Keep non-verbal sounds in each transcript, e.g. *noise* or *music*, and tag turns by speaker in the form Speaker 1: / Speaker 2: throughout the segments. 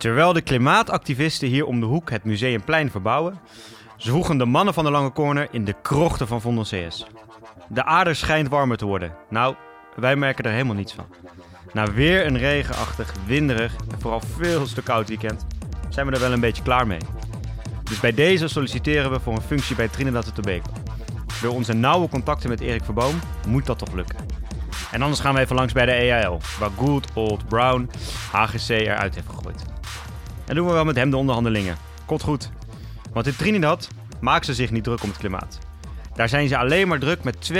Speaker 1: Terwijl de klimaatactivisten hier om de hoek het museumplein verbouwen, zwoegen de mannen van de Lange Corner in de krochten van Vondel CS. De aarde schijnt warmer te worden. Nou, wij merken er helemaal niets van. Na weer een regenachtig, winderig en vooral veel te koud weekend zijn we er wel een beetje klaar mee. Dus bij deze solliciteren we voor een functie bij Trinidad en Tobago. Door onze nauwe contacten met Erik Verboom moet dat toch lukken. En anders gaan we even langs bij de EAL, waar Good Old Brown HGC eruit heeft gegooid. En doen we wel met hem de onderhandelingen. Komt goed. Want in Trinidad maken ze zich niet druk om het klimaat. Daar zijn ze alleen maar druk met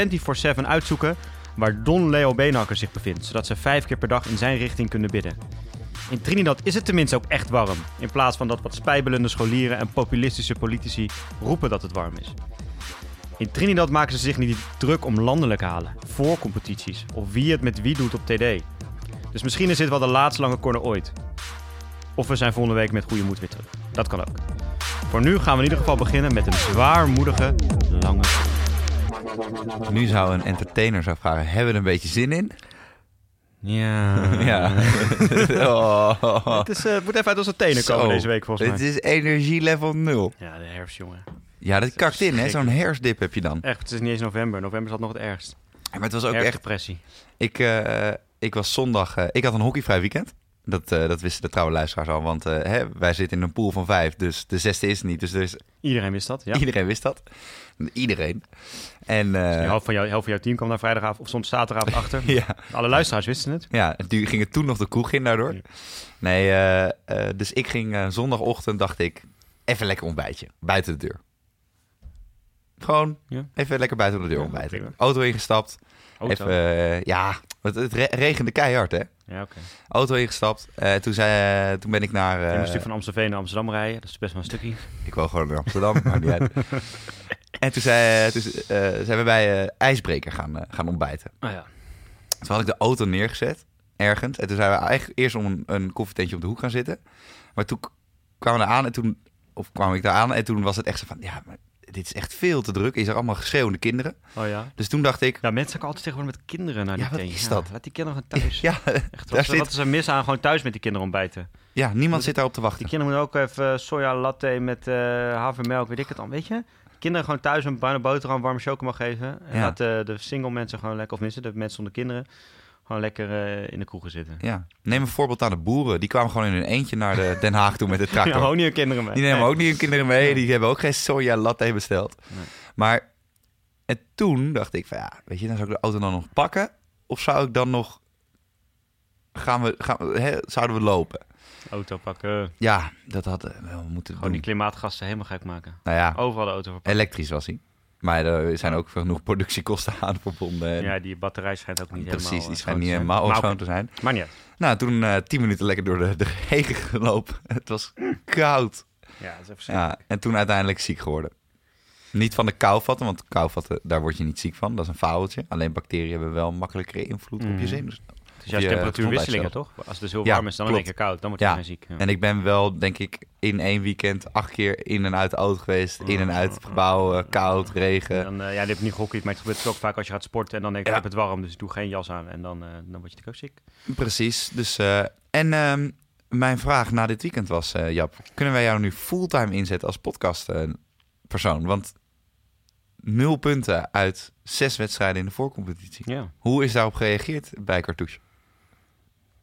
Speaker 1: 24-7 uitzoeken waar Don Leo Beenhakker zich bevindt, zodat ze vijf keer per dag in zijn richting kunnen bidden. In Trinidad is het tenminste ook echt warm, in plaats van dat wat spijbelende scholieren en populistische politici roepen dat het warm is. In Trinidad maken ze zich niet druk om landelijk halen, voorcompetities of wie het met wie doet op TD. Dus misschien is dit wel de laatste lange corner ooit. Of we zijn volgende week met goede moed weer terug. Dat kan ook. Voor nu gaan we in ieder geval beginnen met een zwaarmoedige lange corner.
Speaker 2: Nu zou een entertainer zou vragen, hebben we er een beetje zin in?
Speaker 1: Ja. *laughs*
Speaker 2: Ja. *laughs* oh.
Speaker 1: Het, is, eh, het moet even uit onze tenen komen
Speaker 2: Zo.
Speaker 1: deze week volgens
Speaker 2: Het
Speaker 1: mij.
Speaker 2: is energielevel 0.
Speaker 1: Ja, de herfst, jongen.
Speaker 2: Ja, dat kakt in, hè? Zo'n herfstdip heb je dan.
Speaker 1: Echt, het is niet eens november. November is nog het ergst.
Speaker 2: Maar het was ook echt...
Speaker 1: depressie.
Speaker 2: Ik, eh, ik was zondag... eh, ik had een hockeyvrij weekend. Dat, eh, dat wisten de trouwe luisteraars al. Want hè, wij zitten in een pool van vijf. Dus de zesde is niet. Dus is,
Speaker 1: Iedereen wist dat, ja.
Speaker 2: iedereen wist dat. Iedereen. En
Speaker 1: De
Speaker 2: eh,
Speaker 1: helft van, jou, helft van jouw team kwam daar vrijdagavond of soms zaterdagavond *laughs* achter.
Speaker 2: ja,
Speaker 1: Alle luisteraars wisten het.
Speaker 2: ja, die gingen toen nog de kroeg in daardoor.
Speaker 1: Ja.
Speaker 2: Nee, dus ik ging zondagochtend, dacht ik, even lekker ontbijtje. Buiten de deur. Gewoon
Speaker 1: Ja.
Speaker 2: even lekker buiten de deur ontbijten. Auto ingestapt.
Speaker 1: Auto.
Speaker 2: Even, eh, ja, het, het re- regende keihard, hè?
Speaker 1: Ja, oké.
Speaker 2: Auto ingestapt. Eh, toen, zei, toen ben ik naar...
Speaker 1: Je
Speaker 2: eh,
Speaker 1: moest natuurlijk van Amstelveen naar Amsterdam rijden. Dat is best wel een stukje. *laughs*
Speaker 2: Ik woon gewoon in Amsterdam, maakt niet uit. *laughs* En toen, zei, toen eh, zijn we bij eh, IJsbreker gaan, eh, gaan ontbijten.
Speaker 1: Oh ja.
Speaker 2: Toen had ik de auto neergezet, ergens. En toen zijn we eigenlijk eerst om een, een koffietentje op de hoek gaan zitten. Maar toen kwamen we aan en toen... Of kwam ik daar aan en toen was het echt zo van... Ja, maar dit is echt veel te druk. Je zag allemaal geschreeuwende kinderen.
Speaker 1: Oh ja.
Speaker 2: Dus toen dacht ik...
Speaker 1: Ja, mensen gaan altijd tegenwoordig met kinderen naar die
Speaker 2: Ja, wat is dat?
Speaker 1: Laat die kinderen gewoon thuis. *laughs*
Speaker 2: Ja,
Speaker 1: Echt,
Speaker 2: daar
Speaker 1: wat,
Speaker 2: zit-
Speaker 1: wat is er mis aan gewoon thuis met die kinderen ontbijten?
Speaker 2: ja, niemand zit daarop te wachten.
Speaker 1: Die kinderen moeten ook even soja latte met eh, havermelk, weet ik het dan, weet je? Kinderen gewoon thuis een bruine boterham, warme chocomel geven. En
Speaker 2: Ja.
Speaker 1: laat de, de single mensen gewoon lekker, of mensen, de mensen zonder kinderen, gewoon lekker eh, in de kroegen zitten.
Speaker 2: Ja. Neem een voorbeeld aan de boeren. Die kwamen gewoon in hun eentje naar de Den Haag toe met de *laughs* tractor.
Speaker 1: gewoon niet hun kinderen mee.
Speaker 2: Die nemen
Speaker 1: Nee.
Speaker 2: ook niet hun kinderen mee. Die hebben ook geen soja latte besteld.
Speaker 1: Nee.
Speaker 2: Maar en toen dacht ik van ja, weet je, dan zou ik de auto dan nog pakken. Of zou ik dan nog... Gaan we, gaan, we- hè, zouden we lopen?
Speaker 1: Auto pakken.
Speaker 2: Ja, dat hadden we moeten
Speaker 1: Gewoon die klimaatgassen helemaal gek maken.
Speaker 2: Nou ja,
Speaker 1: Overal de auto verpakken.
Speaker 2: elektrisch was hij. Maar er zijn ook genoeg productiekosten aan verbonden. En
Speaker 1: Ja, die batterij schijnt ook niet
Speaker 2: precies,
Speaker 1: helemaal...
Speaker 2: die
Speaker 1: eh,
Speaker 2: schijnt niet helemaal
Speaker 1: Maar
Speaker 2: schoon
Speaker 1: oké,
Speaker 2: te zijn.
Speaker 1: Maar niet.
Speaker 2: Nou, toen eh tien minuten lekker door de, de *laughs* regen gelopen. Het was koud.
Speaker 1: Ja, dat is even
Speaker 2: Ja, en toen uiteindelijk ziek geworden. Niet van de kouvatten, want kouvatten, daar word je niet ziek van. Dat is een fabeltje. Alleen bacteriën hebben wel makkelijkere invloed op
Speaker 1: Mhm.
Speaker 2: je zenuws.
Speaker 1: Is juist temperatuurwisselingen, toch? Als het dus heel
Speaker 2: Ja,
Speaker 1: warm is, dan in één
Speaker 2: klopt.
Speaker 1: keer koud. Dan word je
Speaker 2: Ja.
Speaker 1: ziek. Ja.
Speaker 2: En ik ben wel, denk ik, in één weekend acht keer in en uit de auto geweest. In en uit het gebouw, eh, koud, regen.
Speaker 1: Dan, eh, ja, dit heb ik niet gehockeyd, maar het gebeurt ook vaak als je gaat sporten en dan denk
Speaker 2: Ja.
Speaker 1: ik heb het warm, dus ik doe geen jas aan en dan, eh, dan word je ook ziek.
Speaker 2: Precies. Dus, eh, en ehm, mijn vraag na dit weekend was, Jap, kunnen wij jou nu fulltime inzetten als podcastpersoon? Want nul punten uit zes wedstrijden in de voorcompetitie.
Speaker 1: Ja.
Speaker 2: Hoe is daarop gereageerd bij Cartouche?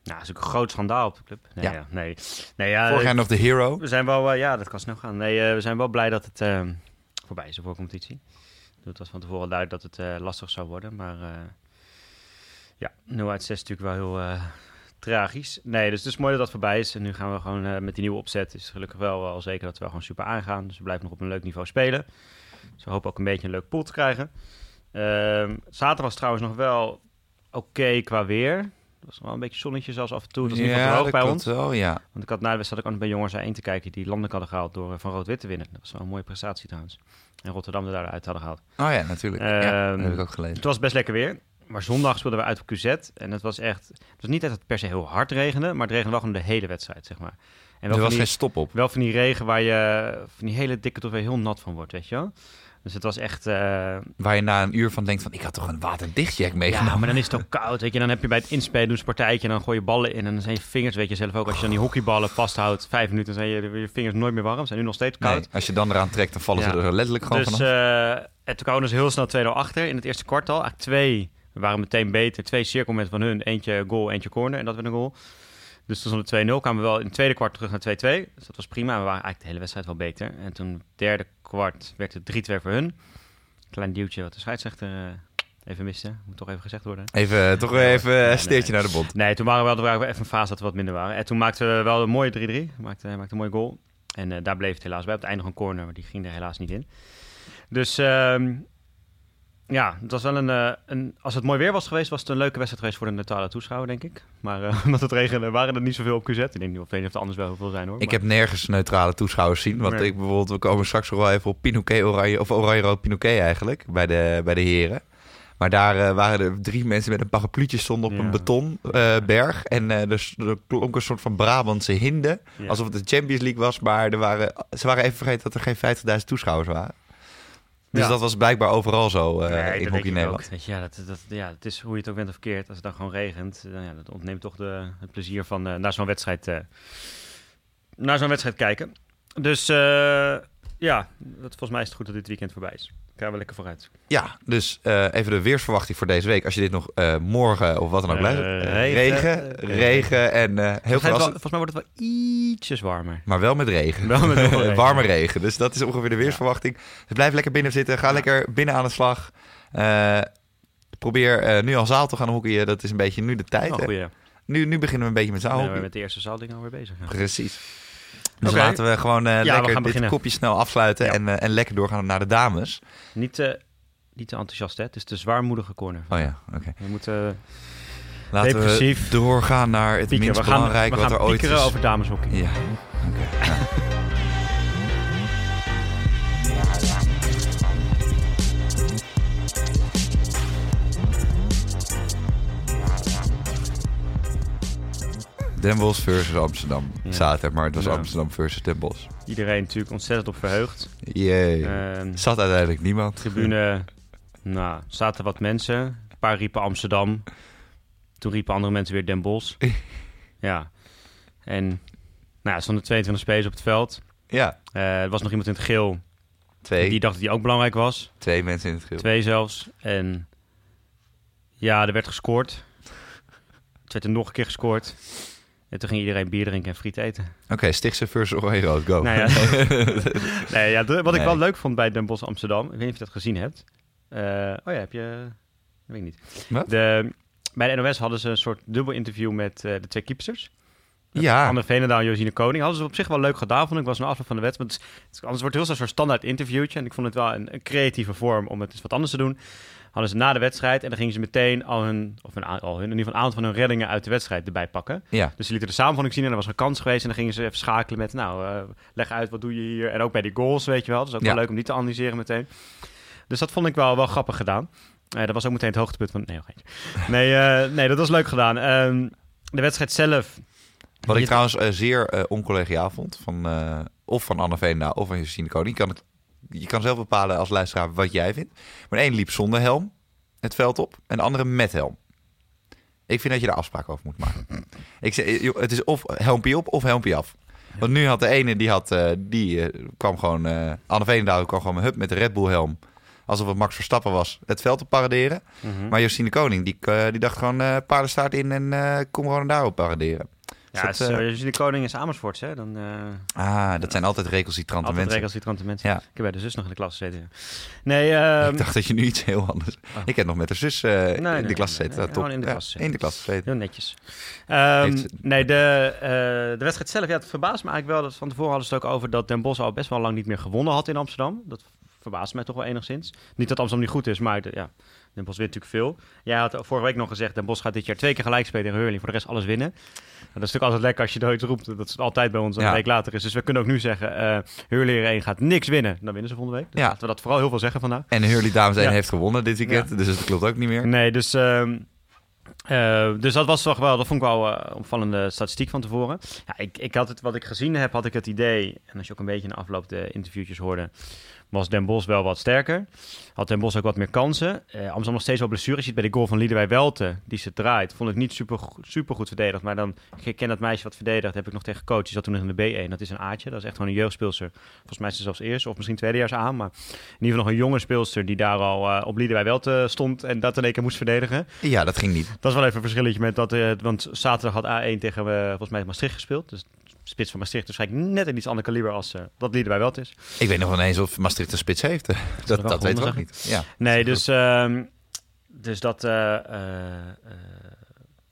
Speaker 1: Nou, dat is ook een groot schandaal op de club. Nee,
Speaker 2: Ja.
Speaker 1: ja. nee. nee ja,
Speaker 2: Vorig jaar nog de hero.
Speaker 1: We zijn wel, eh, ja, dat kan snel gaan. Nee, eh, we zijn wel blij dat het eh, voorbij is, de voorcompetitie. Het was van tevoren duidelijk dat het eh, lastig zou worden, maar ja, 0 uit 6 is natuurlijk wel heel tragisch. Nee, dus het is mooi dat dat voorbij is. En nu gaan we gewoon met die nieuwe opzet. Is gelukkig wel al zeker dat we wel gewoon super aangaan. Dus we blijven nog op een leuk niveau spelen. Dus we hopen ook een beetje een leuk pool te krijgen. Ehm, zaterdag was trouwens nog wel oké qua weer. Het was wel een beetje zonnetje zelfs af en toe. Dat was niet te hoog bij ons.
Speaker 2: wel, ja.
Speaker 1: Want ik had na de wedstrijd ook nog bij Jongens 1 te kijken die landelijk hadden gehaald door eh, van rood-wit te winnen. Dat was wel een mooie prestatie trouwens. En Rotterdam er daaruit hadden gehaald.
Speaker 2: Oh ja, natuurlijk. ja,
Speaker 1: Ehm,
Speaker 2: dat heb ik ook gelezen.
Speaker 1: Het was best lekker weer. Maar zondag speelden we uit op QZ. En het was echt... Het was niet dat het per se heel hard regende, maar het regende wel gewoon de hele wedstrijd, zeg maar. En
Speaker 2: Er was
Speaker 1: die,
Speaker 2: geen stop op.
Speaker 1: wel van die regen waar je van die hele dikke tot weer heel nat van wordt, weet je wel. Dus het was echt... eh,
Speaker 2: Waar je na een uur van denkt van, ik had toch een waterdichtjack meegenomen.
Speaker 1: ja, maar dan is het ook koud, weet je. Dan heb je bij het inspelen, een partijtje... en dan gooi je ballen in en dan zijn je vingers, weet je zelf ook... als je dan die hockeyballen vasthoudt, vijf minuten... dan zijn je, je vingers nooit meer warm. Zijn nu nog steeds koud.
Speaker 2: Nee, als je dan eraan trekt, dan vallen
Speaker 1: Ja.
Speaker 2: ze er letterlijk gewoon
Speaker 1: dus
Speaker 2: vanaf.
Speaker 1: eh, en toen kwamen we dus heel snel 2-0 achter in het eerste kwartal. Eigenlijk twee, we waren meteen beter. Twee cirkelmomenten van hun. Eentje goal, eentje corner. En dat werd een goal. Dus toen stond het 2-0. Kwamen we wel in het tweede kwart terug naar 2-2. Dus dat was prima. We waren eigenlijk de hele wedstrijd wel beter. En toen derde kwart werd het 3-2 voor hun. Klein duwtje wat de scheidsrechter eh, even miste. Moet toch even gezegd worden.
Speaker 2: Even, eh, toch even
Speaker 1: Nee,
Speaker 2: een
Speaker 1: nee.
Speaker 2: steertje naar de bond.
Speaker 1: Nee, toen waren we, wel, waren we even een fase dat we wat minder waren. En toen maakten we wel een mooie 3-3. Hij Maakte, maakte een mooie goal. En eh, daar bleef het helaas bij. Op het einde nog een corner, maar die ging er helaas niet in. Dus ehm, ja, het was wel een, eh, een... Als het mooi weer was geweest, was het een leuke wedstrijd geweest voor de neutrale toeschouwer, denk ik. Maar eh, *laughs* omdat het regende, waren er niet zoveel op QZ. Ik denk niet of het een of het anders wel heel veel zijn, hoor.
Speaker 2: Ik
Speaker 1: Maar-
Speaker 2: heb nergens neutrale toeschouwers zien. Want
Speaker 1: Nee.
Speaker 2: ik bijvoorbeeld, we komen straks wel even op Pinoquet Oranje, of Oranje Rood Pinoquet eigenlijk, bij de, bij de heren. Maar daar eh, waren er drie mensen met een parapluutje stonden op
Speaker 1: Ja.
Speaker 2: een betonberg. en er, er klonk een soort van Brabantse hinde.
Speaker 1: Ja.
Speaker 2: Alsof het de Champions League was. Maar er waren, ze waren even vergeten dat er geen 50.000 toeschouwers waren. Dus
Speaker 1: Ja.
Speaker 2: dat was blijkbaar overal zo eh,
Speaker 1: Nee,
Speaker 2: in Hockey Nederland.
Speaker 1: ook. Weet je, ja, dat, dat, ja, het is hoe je het ook bent of keert. Als het dan gewoon regent, dan, ja, dat ontneemt toch de, het plezier van eh, naar zo'n wedstrijd, eh, naar zo'n wedstrijd kijken. Dus ja, dat, volgens mij is het goed dat dit weekend voorbij is. Gaan we lekker vooruit.
Speaker 2: Ja, dus eh, even de weersverwachting voor deze week. Als je dit nog eh, morgen of wat dan ook
Speaker 1: Eh,
Speaker 2: luistert. Eh,
Speaker 1: regen.
Speaker 2: regen, regen en eh, heel
Speaker 1: Volgens mij, wel,
Speaker 2: verrassend.
Speaker 1: volgens mij wordt het wel ietsjes warmer.
Speaker 2: Maar wel met regen.
Speaker 1: Wel met *laughs* veel regen.
Speaker 2: Warme regen. Dus dat is ongeveer de weersverwachting. Dus blijf lekker binnen zitten. Ga
Speaker 1: Ja.
Speaker 2: lekker binnen aan de slag. Eh, probeer eh, nu al zaal te gaan hockeyen. Dat is een beetje nu de tijd.
Speaker 1: Oh.
Speaker 2: Nu, nu beginnen we een beetje met
Speaker 1: zijn we
Speaker 2: zaalhockey.
Speaker 1: met de eerste zaaldingen alweer bezig. Ja.
Speaker 2: Precies. Dus laten we gewoon
Speaker 1: we
Speaker 2: lekker dit
Speaker 1: beginnen.
Speaker 2: kopje snel afsluiten.
Speaker 1: Ja.
Speaker 2: En, eh, en lekker doorgaan naar de dames.
Speaker 1: Niet, te niet te enthousiast, hè? Het is de zwaarmoedige corner.
Speaker 2: Oh ja, oké.
Speaker 1: We moeten
Speaker 2: Laten
Speaker 1: Depressief.
Speaker 2: we doorgaan naar het
Speaker 1: piekeren.
Speaker 2: minst
Speaker 1: We gaan,
Speaker 2: belangrijk
Speaker 1: we
Speaker 2: wat er ooit is.
Speaker 1: over dameshockey.
Speaker 2: Ja, oké. *laughs* Den Bosch versus Amsterdam.
Speaker 1: Ja.
Speaker 2: Zaterdag, maar het was
Speaker 1: Ja.
Speaker 2: Amsterdam versus Den Bosch.
Speaker 1: Iedereen natuurlijk ontzettend op verheugd.
Speaker 2: Jee.
Speaker 1: Ehm,
Speaker 2: Zat uiteindelijk niemand.
Speaker 1: tribune, nou, zaten wat mensen. Een paar riepen Amsterdam. Toen riepen andere mensen weer Den Bosch. *laughs* ja. En nou, ja, er stonden 22 spelers op het veld.
Speaker 2: Ja,
Speaker 1: Eh, er was nog iemand in het geel
Speaker 2: twee,
Speaker 1: die dacht dat hij ook belangrijk was.
Speaker 2: twee mensen in het geel.
Speaker 1: Twee zelfs. En ja, er werd gescoord. Het werd er nog een keer gescoord. En toen ging iedereen bier drinken en friet eten.
Speaker 2: Oké, Stichtse versus Oranje Rood, go.
Speaker 1: Nou ja. *laughs* Nee, ja, wat ik wel leuk vond bij Den Bosch Amsterdam, ik weet niet of je dat gezien hebt. Eh, oh ja, heb je... Dat weet ik niet.
Speaker 2: Wat?
Speaker 1: De, bij de NOS hadden ze een soort dubbel interview met eh, de twee keepsters.
Speaker 2: ja,
Speaker 1: Anne Veenendaal en Josine Koning. Hadden ze op zich wel leuk gedaan, vond ik. was een afloop van de wedstrijd. Is- anders wordt het heel zo'n standaard interviewtje. En ik vond het wel een, een creatieve vorm om het eens wat anders te doen. Hadden ze na de wedstrijd en dan gingen ze meteen al hun, of een, al hun, in ieder geval een aantal van hun reddingen uit de wedstrijd erbij pakken.
Speaker 2: ja.
Speaker 1: Dus ze lieten de samenvatting zien en er was een kans geweest. En dan gingen ze even schakelen met, nou, eh, leg uit, wat doe je hier? En ook bij die goals, weet je wel. Dus ook
Speaker 2: Ja.
Speaker 1: wel leuk om die te analyseren meteen. Dus dat vond ik wel, wel grappig gedaan. Eh, dat was ook meteen het hoogtepunt van... Nee, *laughs* nee, eh, nee, dat was leuk gedaan. Ehm, de wedstrijd zelf...
Speaker 2: Wat ik trouwens zeer oncollegiaal vond, van, of van Anne Veendaal of van Justine Koning. Kan, het, je kan zelf bepalen als luisteraar wat jij vindt. Maar een liep zonder helm het veld op en de andere met helm. Ik vind dat je daar afspraken over moet maken. *laughs* ik zeg, joh, het is of helmpje op of helmpje af. Want nu had de ene, die, had, eh, die eh, kwam gewoon... eh, Anne Veendaal kwam gewoon hup, met de Red Bull helm. Alsof het Max Verstappen was, het veld te paraderen.
Speaker 1: Mhm.
Speaker 2: Maar Justine Koning, die, die dacht gewoon paardenstaart in en kom gewoon daarop paraderen.
Speaker 1: Ja,
Speaker 2: dat,
Speaker 1: als eh, als je de koning is Amersfoort, hè, dan... eh
Speaker 2: Ah, dat zijn altijd recalcitrante
Speaker 1: altijd
Speaker 2: mensen.
Speaker 1: recalcitrante mensen.
Speaker 2: Ja.
Speaker 1: Ik heb bij de zus nog in de klas gezeten. Nee, ehm,
Speaker 2: ik dacht dat je nu iets heel anders...
Speaker 1: Oh.
Speaker 2: Ik heb nog met haar zus in
Speaker 1: nee,
Speaker 2: de klas
Speaker 1: nee,
Speaker 2: Ah, top.
Speaker 1: gewoon in de klas gezeten.
Speaker 2: in de klas gezeten.
Speaker 1: Heel netjes. Ehm, nee, de, eh, de wedstrijd zelf, ja, het verbaast me eigenlijk wel. Dat van tevoren hadden ze het ook over dat Den Bosch al best wel lang niet meer gewonnen had in Amsterdam. Dat verbaast mij toch wel enigszins. Niet dat Amsterdam niet goed is, maar de, ja, Den Bosch wint natuurlijk veel. Jij had vorige week nog gezegd, Den Bosch gaat dit jaar twee keer gelijk spelen tegen Hurling. Voor de rest alles winnen. Nou, dat is natuurlijk altijd lekker als je het ooit roept. Dat is altijd bij ons een
Speaker 2: Ja.
Speaker 1: week later is. Dus we kunnen ook nu zeggen, eh Hurling 1 gaat niks winnen. Dan winnen ze volgende week. Dus
Speaker 2: Ja.
Speaker 1: laten we dat vooral heel veel zeggen vandaag.
Speaker 2: En Hurley Dames 1
Speaker 1: Ja.
Speaker 2: heeft gewonnen dit weekend. Dus dat klopt ook niet meer.
Speaker 1: Nee, dus, ehm, eh, dus dat was toch wel, dat vond ik wel eh, opvallende statistiek van tevoren. Ja, ik, ik had het, wat ik gezien heb, had ik het idee, en als je ook een beetje in de afloop de interviewtjes hoorde, was Den Bosch wel wat sterker. Had Den Bosch ook wat meer kansen. Eh, Amsterdam nog steeds wel blessure. Je ziet bij de goal van Liederwij Welte, die ze draait, vond ik niet super, super goed verdedigd. Maar dan, ik ken dat meisje wat verdedigd, heb ik nog tegen coach. Die zat toen nog in de B1. Dat is een Aatje. Dat is echt gewoon een jeugdspeelster. Volgens mij is ze zelfs eerst of misschien tweedejaars aan. Maar in ieder geval nog een jonge speelster die daar al eh, op Liederwij Welte stond en dat in één keer moest verdedigen.
Speaker 2: Ja, dat ging niet.
Speaker 1: Dat is wel even een verschilletje met dat. eh, want zaterdag had A1 tegen volgens mij Maastricht gespeeld. Dus spits van Maastricht dus eigenlijk net een iets ander kaliber als eh, dat Liederwij Welt is.
Speaker 2: Ik weet nog wel eens of Maastricht een spits heeft. *laughs* dat
Speaker 1: wel
Speaker 2: dat weten we ook niet. Ja.
Speaker 1: Nee, dus, ehm, dus dat. eh, eh,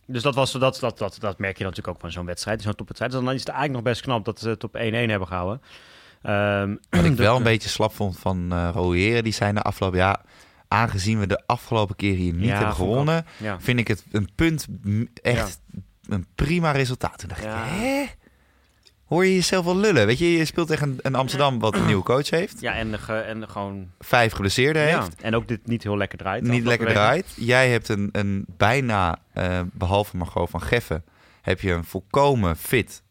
Speaker 1: dus dat, was, dat, dat, dat, dat merk je natuurlijk ook van zo'n wedstrijd, zo'n topwedstrijd. Dus dan is het eigenlijk nog best knap dat ze het op 1-1 hebben gehouden. Ehm, *clears throat*
Speaker 2: Wat ik
Speaker 1: dus-
Speaker 2: wel een beetje slap vond van Royeren, die zijn de afgelopen jaar... Aangezien we de afgelopen keer hier niet
Speaker 1: Ja,
Speaker 2: hebben
Speaker 1: ik
Speaker 2: gewonnen,
Speaker 1: Ja.
Speaker 2: vind ik het een punt echt een prima resultaat. Toen dacht
Speaker 1: Ja.
Speaker 2: ik, hè? Hoor je jezelf wel lullen? Weet je, je speelt tegen een, een Amsterdam wat een nieuwe coach heeft.
Speaker 1: ja, en, ge- en de gewoon.
Speaker 2: Vijf geblesseerden
Speaker 1: Ja,
Speaker 2: heeft.
Speaker 1: en ook dit niet heel lekker draait.
Speaker 2: Niet lekker
Speaker 1: weken.
Speaker 2: draait. Jij hebt een, een bijna, eh, behalve Margot van Geffen, heb je een volkomen fit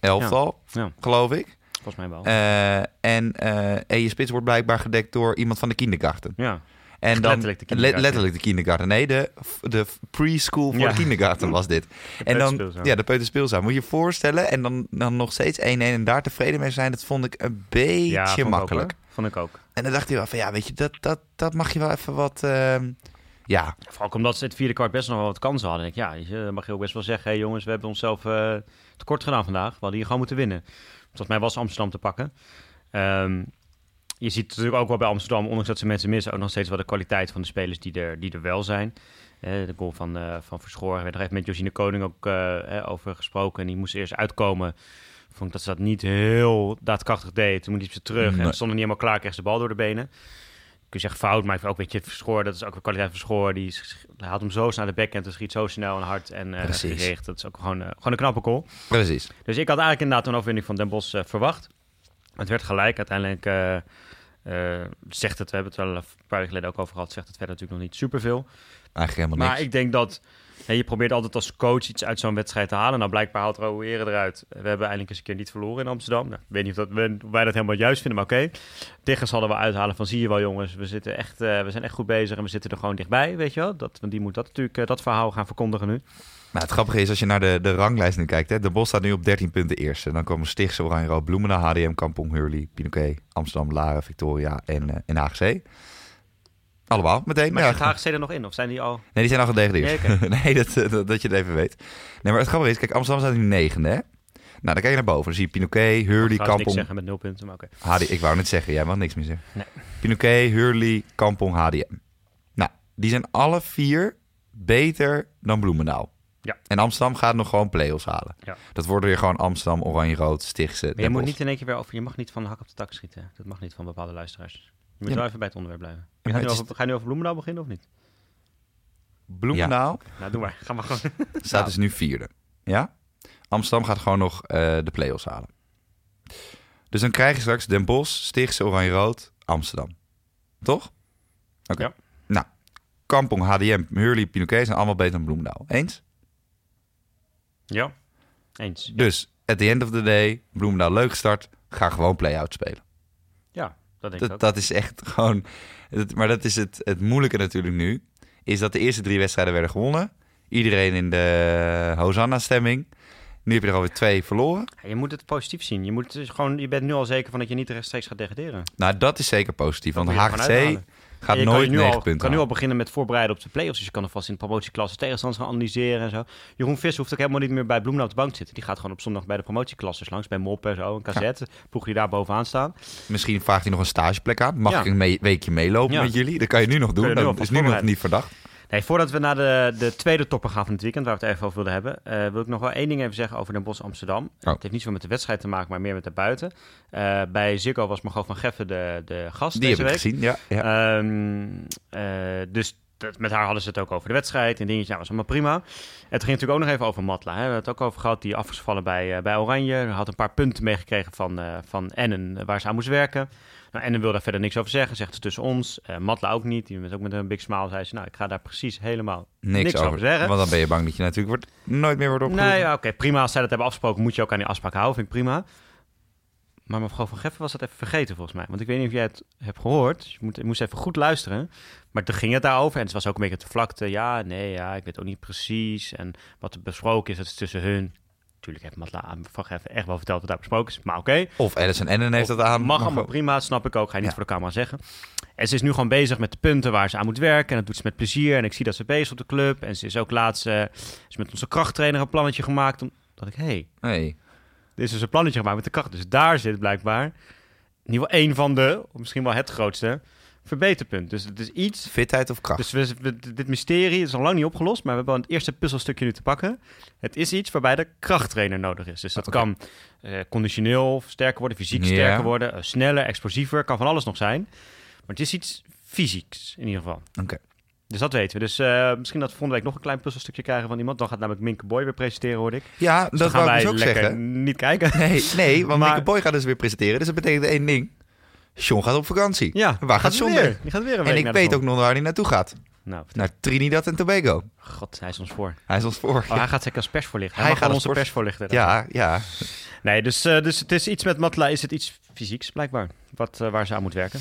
Speaker 2: elftal,
Speaker 1: Ja,
Speaker 2: geloof ik.
Speaker 1: volgens mij wel.
Speaker 2: Eh, en, eh, en je spits wordt blijkbaar gedekt door iemand van de kindergarten.
Speaker 1: ja.
Speaker 2: En dan,
Speaker 1: Letterlijk de kindergarten.
Speaker 2: Le- letterlijk de kindergarten. Nee, de, de preschool voor
Speaker 1: Ja.
Speaker 2: kindergarten was dit. *laughs* en dan, ja, de peuterspeelzaal. Moet je je voorstellen. En dan, dan nog steeds 1-1 en daar tevreden mee zijn. Dat vond ik een beetje
Speaker 1: ja, vond ik ook,
Speaker 2: makkelijk.
Speaker 1: vond ik ook.
Speaker 2: en dan dacht hij wel van, ja, weet je, dat, dat, dat mag je wel even wat... ehm, ja,
Speaker 1: Vooral omdat ze het vierde kwart best nog wel wat kansen hadden. Ik ja, je, dan mag je ook best wel zeggen... hé jongens, we hebben onszelf eh, tekort gedaan vandaag. We hadden hier gewoon moeten winnen. Volgens mij was Amsterdam te pakken. Ehm, je ziet natuurlijk ook wel bij Amsterdam... ondanks dat ze mensen missen... ook nog steeds wel de kwaliteit van de spelers die er, die er wel zijn. Eh, de goal van, eh van Verschoor. werd er even met Josine Koning ook eh, over gesproken. En die moest eerst uitkomen. Vond ik dat ze dat niet heel daadkrachtig deed. Toen moest ze terug. En
Speaker 2: Nee.
Speaker 1: stond nog niet helemaal klaar. Kreeg ze de bal door de benen kun je zeggen fout, maar ik ook weet je, Verschoor, dat is ook de kwaliteit van Verschoor. Die haalt hem zo snel naar de backhand en schiet zo snel en hard en
Speaker 2: Precies.
Speaker 1: gericht. Dat is ook gewoon, gewoon een knappe goal.
Speaker 2: precies.
Speaker 1: Dus ik had eigenlijk inderdaad een overwinning van Den Bosch eh, verwacht. Het werd gelijk. Uiteindelijk eh, eh, zegt het, we hebben het wel een paar weken geleden ook over gehad, zegt het verder natuurlijk nog niet superveel.
Speaker 2: Eigenlijk helemaal
Speaker 1: Maar
Speaker 2: niks.
Speaker 1: ik denk dat je probeert altijd als coach iets uit zo'n wedstrijd te halen. Nou, blijkbaar haalt Rouweren eruit. We hebben eindelijk eens een keer niet verloren in Amsterdam. Nou, ik weet niet of, dat, of wij dat helemaal juist vinden, maar oké. Diggers hadden we uithalen van zie je wel jongens, we, zitten echt, eh, we zijn echt goed bezig en we zitten er gewoon dichtbij, weet je wel. Dat, want die moet dat natuurlijk, dat verhaal gaan verkondigen nu.
Speaker 2: Nou, het grappige is, als je naar de, de ranglijst nu kijkt... Hè, de Bos staat nu op 13 punten eerste. Dan komen Stichtse, Oranje Rood, Bloemendaal, HDM, Kampong, Hurley, Pinoquet, Amsterdam, Laren, Victoria en, eh en HGC. Allemaal, meteen.
Speaker 1: Maar
Speaker 2: Ja,
Speaker 1: zit HGC er nog in? Of zijn die al...
Speaker 2: Nee, die zijn al gedegradeerd. *laughs* Nee, dat, eh, dat, dat je het even weet. Nee, maar het grappige is, kijk, Amsterdam staat nu negende, hè? Nou, dan kijk je naar boven. Dan zie je Pinoquet, Hurley,
Speaker 1: niks
Speaker 2: Kampong...
Speaker 1: zeggen met nul punten, maar oké.
Speaker 2: HD, ik wou net zeggen, jij mag niks meer zeggen.
Speaker 1: Nee.
Speaker 2: Pinoquet, Hurley, Kampong, HDM. Nou, die zijn alle vier beter dan Bloemendaal.
Speaker 1: Ja.
Speaker 2: En Amsterdam gaat nog gewoon play-offs halen.
Speaker 1: Ja.
Speaker 2: Dat worden weer gewoon Amsterdam, Oranje-Rood, Stichtse,
Speaker 1: Maar je moet niet in één keer weer over... Je mag niet van de hak op de tak schieten. Dat mag niet van bepaalde luisteraars. Je moet
Speaker 2: Ja,
Speaker 1: wel even bij het onderwerp blijven. Nu over, ga je nu over Bloemendaal beginnen of niet?
Speaker 2: Bloemendaal
Speaker 1: Nou, doe maar. Ga maar gewoon. *laughs*
Speaker 2: staat dus nu vierde. Ja? Amsterdam gaat gewoon nog eh, de play-offs halen. Dus dan krijg je straks Den Bosch, Stichtse, Oranje-Rood, Amsterdam. Toch? Oké.
Speaker 1: Ja.
Speaker 2: Nou, Kampong, HDM, Hurley, Pinoquet zijn allemaal beter dan Bloemendaal. Eens?
Speaker 1: Ja, eens.
Speaker 2: Dus, at the end of the day, Bloemendaal leuk gestart. Ga gewoon play-out spelen.
Speaker 1: Ja, dat denk ik
Speaker 2: Dat,
Speaker 1: ook.
Speaker 2: dat is echt gewoon... dat- maar dat is het, het moeilijke natuurlijk nu. Is dat de eerste drie wedstrijden werden gewonnen. Iedereen in de Hosanna-stemming. Nu heb je er alweer twee verloren.
Speaker 1: Je moet het positief zien. Je, moet dus gewoon, je bent nu al zeker van dat je niet rechtstreeks gaat degraderen.
Speaker 2: Nou, dat is zeker positief.
Speaker 1: Dat
Speaker 2: Want HGC
Speaker 1: uithalen.
Speaker 2: Gaat
Speaker 1: je kan
Speaker 2: nooit
Speaker 1: je nu al,
Speaker 2: punten
Speaker 1: kan nu al beginnen met voorbereiden op de play-offs. Dus je kan alvast in de promotieklasse tegenstanders gaan analyseren en zo. Jeroen Visser hoeft ook helemaal niet meer bij Bloemendaal op de bank te zitten. Die gaat gewoon op zondag bij de promotieklasses langs. Bij Mop en zo, een KZ. Ploeg die daar bovenaan staan.
Speaker 2: Misschien vraagt hij nog een stageplek aan. Mag
Speaker 1: Ja.
Speaker 2: ik een weekje meelopen
Speaker 1: Ja.
Speaker 2: met jullie? Dat kan je nu nog doen.
Speaker 1: je nu
Speaker 2: Dat is nu nog niet verdacht.
Speaker 1: Nee, voordat we naar de, de tweede topper gaan van het weekend, waar we het even over wilden hebben, eh, wil ik nog wel één ding even zeggen over Den Bosch Amsterdam.
Speaker 2: Oh.
Speaker 1: Het heeft niet zoveel met de wedstrijd te maken, maar meer met de buiten. Eh, bij Ziggo was Margot van Geffen de, de gast
Speaker 2: Die heb
Speaker 1: deze
Speaker 2: ik
Speaker 1: week.
Speaker 2: gezien, ja. ja.
Speaker 1: Ehm, eh, dus dat- met haar hadden ze het ook over de wedstrijd en dingetjes. Nou, was allemaal prima. Het ging natuurlijk ook nog even over Matla. Hè. We hebben het ook over gehad. Die af is gevallen bij, bij Oranje. Had een paar punten meegekregen van, eh van Ennen waar ze aan moest werken. Nou, Ennen wil daar verder niks over zeggen. Zegt het tussen ons. Eh Matla ook niet. Die met ook met een big smile zei ze... Nou, ik ga daar precies helemaal
Speaker 2: niks,
Speaker 1: niks
Speaker 2: over.
Speaker 1: over zeggen.
Speaker 2: Want dan ben je bang dat je natuurlijk wordt, nooit meer wordt opgeroepen.
Speaker 1: Nee, ja, oké, prima. Als zij dat hebben afgesproken, moet je ook aan die afspraak houden. Vind ik prima. Maar mevrouw van Geffen was dat even vergeten volgens mij. Want ik weet niet of jij het hebt gehoord. Je, moet, je moest even goed luisteren. Maar toen ging het daarover. En het was ook een beetje te vlakte. Ja, nee, ja, ik weet ook niet precies. En wat er besproken is, dat is tussen hun. Natuurlijk heeft Matla van Geffen echt wel verteld wat daar besproken is. Maar oké.
Speaker 2: Of Alison Ennen heeft dat aan.
Speaker 1: Mag allemaal *laughs* prima, snap ik ook. Ga je niet voor de camera zeggen. En ze is nu gewoon bezig met de punten waar ze aan moet werken. En dat doet ze met plezier. En ik zie dat ze bezig is op de club. En ze is ook laatst eh, is met onze krachttrainer een plannetje gemaakt. Omdat ik, hé, hey,
Speaker 2: Nee.
Speaker 1: dit is dus een plannetje gemaakt met de kracht. Dus daar zit blijkbaar in ieder geval één van de, of misschien wel het grootste, verbeterpunt. Dus het is iets...
Speaker 2: Fitheid of kracht?
Speaker 1: Dus we, we- dit mysterie is al lang niet opgelost, maar we hebben al het eerste puzzelstukje nu te pakken. Het is iets waarbij de krachttrainer nodig is. Dus dat kan eh, conditioneel sterker worden, fysiek sterker worden, eh, sneller, explosiever, kan van alles nog zijn. Maar het is iets fysieks in ieder geval.
Speaker 2: Oké.
Speaker 1: Dus dat weten we. Dus eh, misschien dat we volgende week nog een klein puzzelstukje krijgen van iemand. Dan gaat namelijk Minke Boy weer presenteren, hoorde ik.
Speaker 2: Ja,
Speaker 1: Dus
Speaker 2: dat
Speaker 1: gaan
Speaker 2: ik
Speaker 1: wij
Speaker 2: dus ook
Speaker 1: lekker
Speaker 2: zeggen.
Speaker 1: niet kijken.
Speaker 2: Nee, nee want *laughs*
Speaker 1: Maar-
Speaker 2: Mieke Boy gaat dus weer presenteren. Dus dat betekent één ding. John gaat op vakantie.
Speaker 1: Ja,
Speaker 2: Waar gaat John
Speaker 1: weer? Die gaat weer een
Speaker 2: En ik weet ook nog waar hij naartoe gaat.
Speaker 1: Nou,
Speaker 2: Naar Trinidad en Tobago.
Speaker 1: god, hij is ons voor.
Speaker 2: Hij is ons voor.
Speaker 1: Oh, hij gaat zeker als persvoorlichter. Hij,
Speaker 2: Hij gaat
Speaker 1: onze
Speaker 2: pers-
Speaker 1: persvoorlichter.
Speaker 2: Ja, ja.
Speaker 1: Nee, dus, eh, dus het is iets met Matla, is het iets fysieks blijkbaar, wat, eh, waar ze aan moet werken.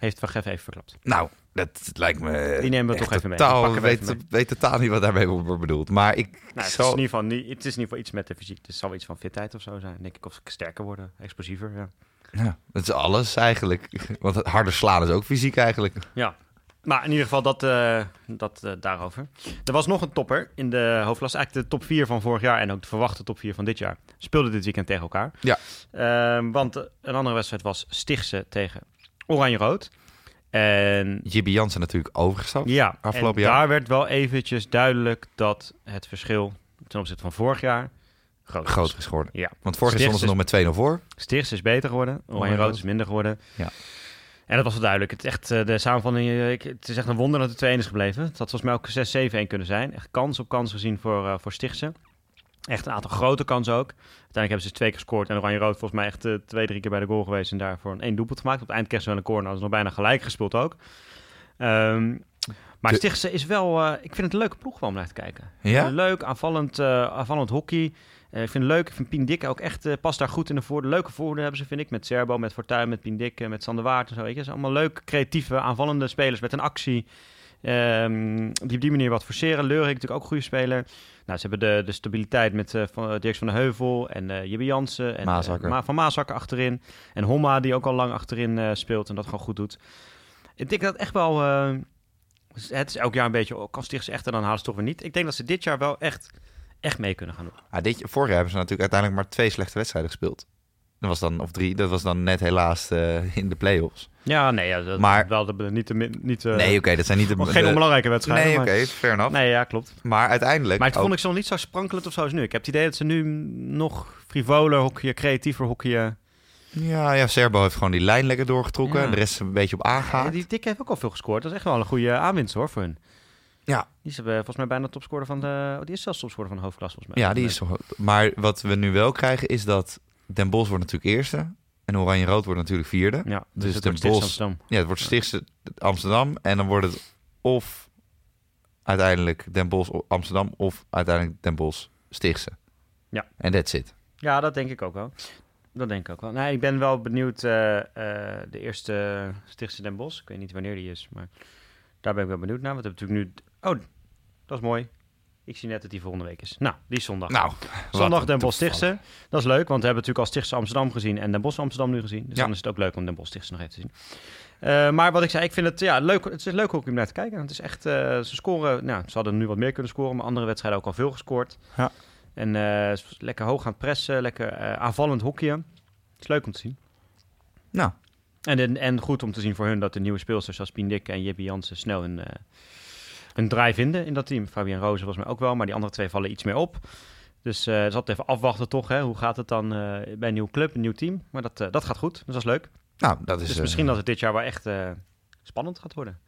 Speaker 1: Heeft Van Geff even verklapt.
Speaker 2: Nou, dat lijkt me...
Speaker 1: Die nemen we toch even mee.
Speaker 2: Totaal, weet, weet totaal niet wat daarmee wordt bedoeld. Maar ik
Speaker 1: Nou, het, is in ieder geval niet, het is in ieder geval iets met de fysiek. Het zal iets van fitheid of zo zijn, denk ik. Of sterker worden, explosiever, ja.
Speaker 2: Ja, dat is alles eigenlijk. Want harder slaan is ook fysiek eigenlijk.
Speaker 1: Ja. Maar in ieder geval dat, eh, dat eh, daarover. Er was nog een topper in de hoofdklasse. Eigenlijk de top 4 van vorig jaar en ook de verwachte top 4 van dit jaar. Speelden dit weekend tegen elkaar.
Speaker 2: Ja.
Speaker 1: Ehm, want een andere wedstrijd was Stichtse tegen Oranje-Rood. En
Speaker 2: Jibby Jansen natuurlijk overgestapt.
Speaker 1: ja,
Speaker 2: afgelopen
Speaker 1: en
Speaker 2: jaar.
Speaker 1: daar werd wel eventjes duidelijk dat het verschil ten opzichte van vorig jaar groot is.
Speaker 2: Groter is geworden.
Speaker 1: Ja.
Speaker 2: Want vorig jaar stonden ze nog met 2-0 voor.
Speaker 1: Stichts is beter geworden. Oranje-Rood
Speaker 2: Oranje-Rood.
Speaker 1: is minder geworden.
Speaker 2: Ja.
Speaker 1: En dat was wel duidelijk. Het, is echt, eh, de samenvatting, eh, ik- het is echt een wonder dat het 2-1 is gebleven. Het had volgens mij ook 6-7-1 kunnen zijn. Echt kans op kans gezien voor, eh voor Stichtse. Echt een aantal grote kansen ook. Uiteindelijk hebben ze dus twee keer gescoord. En Oranje-Rood volgens mij echt eh, twee, drie keer bij de goal geweest. En daarvoor een één doelpunt gemaakt. Op het eind kreeg ze wel een corner. Hadden ze nog bijna gelijk gespeeld ook. Ehm, maar
Speaker 2: De-
Speaker 1: Stichtse is wel... ik vind het een leuke ploeg om naar te kijken.
Speaker 2: Ja?
Speaker 1: Leuk, aanvallend, aanvallend hockey. Eh, ik vind het leuk. Ik vind Pien Dikke ook echt... eh, past daar goed in de voordeel. Leuke voordelen hebben ze, vind ik. Met Serbo, met Fortuyn, met Pien Dikke, met Sander Waard en zo. Weet je. Allemaal leuk, creatieve, aanvallende spelers met een actie. Ehm, die op die manier wat forceren. Leurik natuurlijk ook een goede speler. Nou, ze hebben de, de stabiliteit met eh van, uh, Dirks van de Heuvel en Jibbe Jansen. En,
Speaker 2: Maasakker.
Speaker 1: Ma- van Maasakker achterin. En Homma, die ook al lang achterin speelt en dat gewoon goed doet. Ik denk dat echt wel... het is elk jaar een beetje... Oh, kan Stichtse echt en dan halen ze toch weer niet. Ik denk dat ze dit jaar wel echt, echt mee kunnen gaan doen.
Speaker 2: Ah, dit, vorig jaar hebben ze natuurlijk uiteindelijk maar twee slechte wedstrijden gespeeld. Dat was dan, of drie, dat was dan net helaas eh, in de play-offs.
Speaker 1: Ja, nee, ja, dat,
Speaker 2: Maar-
Speaker 1: wel de, niet de, niet de,
Speaker 2: nee, oké, dat zijn niet de... *laughs*
Speaker 1: geen onbelangrijke wedstrijden.
Speaker 2: Nee, oké, fair enough.
Speaker 1: Nee, ja, klopt.
Speaker 2: Maar uiteindelijk...
Speaker 1: Maar het vond
Speaker 2: ook-
Speaker 1: ik zo niet zo sprankelend of zo als nu. Ik heb het idee dat ze nu nog frivoler hockeyen, creatiever hockeyen.
Speaker 2: Ja, ja, Serbo heeft gewoon die lijn lekker doorgetrokken.
Speaker 1: Ja.
Speaker 2: En de rest een beetje op
Speaker 1: Ja,
Speaker 2: aangehaakt.
Speaker 1: die Dick heeft ook al veel gescoord. Dat is echt wel een goede aanwinst hoor voor hun.
Speaker 2: Ja.
Speaker 1: Die is eh, volgens mij bijna topscorer van de... Oh, die is zelfs topscorer van de hoofdklasse volgens mij.
Speaker 2: Ja, die is toch... Maar wat we nu wel krijgen is dat Den Bosch wordt natuurlijk eerste. En Oranje-Rood wordt natuurlijk vierde.
Speaker 1: Ja, dus,
Speaker 2: Dus
Speaker 1: het
Speaker 2: de
Speaker 1: wordt Stichts
Speaker 2: Bos-
Speaker 1: Amsterdam.
Speaker 2: Ja, het wordt Stichtse Amsterdam. En dan wordt het of uiteindelijk Den Bosch Amsterdam of uiteindelijk Den Bosch Stichtse.
Speaker 1: Ja.
Speaker 2: En that's it.
Speaker 1: Ja, dat denk ik ook wel. Dat denk ik ook wel. Nee, ik ben wel benieuwd. eh, de eerste Stichtse Den Bosch. Ik weet niet wanneer die is, maar daar ben ik wel benieuwd naar. Want we hebben natuurlijk nu... Oh, dat is mooi. Ik zie net dat die volgende week is. Nou, die is zondag.
Speaker 2: Nou,
Speaker 1: Zondag Den
Speaker 2: een
Speaker 1: Bosch. Stichtse. Dat is leuk, want we hebben natuurlijk al Stichtse Amsterdam gezien en Den Bosch Amsterdam nu gezien. Dus
Speaker 2: Ja.
Speaker 1: dan is het ook leuk om Den Bosch Stichtse nog even te zien. Eh, maar wat ik zei, ik vind het, ja, leuk, het is leuk ook om naar te kijken. Het is echt, eh, ze scoren, nou, ze hadden nu wat meer kunnen scoren, maar andere wedstrijden ook al veel gescoord.
Speaker 2: Ja.
Speaker 1: En eh, lekker hoog aan het pressen, lekker aanvallend hockeyen. Het is leuk om te zien.
Speaker 2: Nou,
Speaker 1: En, en, en goed om te zien voor hun dat de nieuwe speelsters zoals Pien Dikke en Jippie Jansen snel hun, eh hun draai vinden in dat team. Fabian Rozen volgens mij ook wel, maar die andere twee vallen iets meer op. Dus eh zal het even afwachten toch, hè? hoe gaat het dan eh, bij een nieuwe club, een nieuw team. Maar dat, eh, dat gaat goed, dus dat is leuk.
Speaker 2: nou dat is...
Speaker 1: Dus
Speaker 2: eh,
Speaker 1: misschien dat het dit jaar wel echt eh, spannend gaat worden.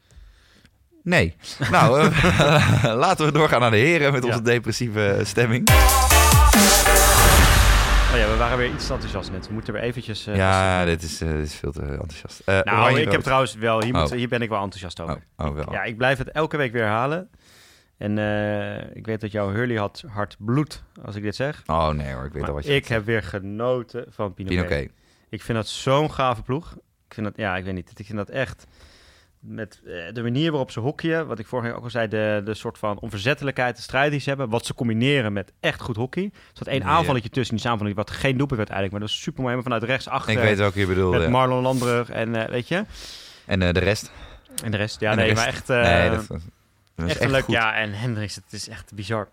Speaker 2: Nee. nou, *laughs* eh, *laughs* laten we doorgaan naar de heren met onze
Speaker 1: Ja.
Speaker 2: depressieve stemming.
Speaker 1: Oh ja, we waren weer iets enthousiast net. We moeten weer eventjes... eh,
Speaker 2: ja, dit is, eh, dit is veel te enthousiast. Eh,
Speaker 1: Nou, ik heb trouwens wel... Hier, moet,
Speaker 2: Oh.
Speaker 1: hier ben ik wel enthousiast over.
Speaker 2: Oh, oh, wel.
Speaker 1: Ja, ik blijf het elke week weer halen. En ik weet dat jouw Hurley had hard bloed, als ik dit zeg.
Speaker 2: Oh nee hoor, ik weet
Speaker 1: Maar
Speaker 2: al wat je
Speaker 1: ik heb weer genoten van Pinoquet.
Speaker 2: Pinoquet.
Speaker 1: Ik vind dat zo'n gave ploeg. Ik vind dat, ja, ik weet niet. Ik vind dat echt met eh, de manier waarop ze hockeyen, wat ik vorige keer ook al zei, de, de soort van onverzettelijkheid, de strijd die ze hebben, wat ze combineren met echt goed hockey. Er zat één aanvalletje tussen die samenvalling, wat geen doelpunt werd eigenlijk, maar dat is super mooi. Helemaal vanuit rechts achter
Speaker 2: Ik weet welke je bedoelt.
Speaker 1: met
Speaker 2: ja.
Speaker 1: Marlon Landbrug en eh, weet je.
Speaker 2: En eh, de rest?
Speaker 1: En de rest, ja,
Speaker 2: En
Speaker 1: nee,
Speaker 2: rest?
Speaker 1: maar echt, eh,
Speaker 2: nee, dat, dat
Speaker 1: echt,
Speaker 2: echt,
Speaker 1: een leuk.
Speaker 2: goed.
Speaker 1: Ja, en Hendricks, het is echt bizar.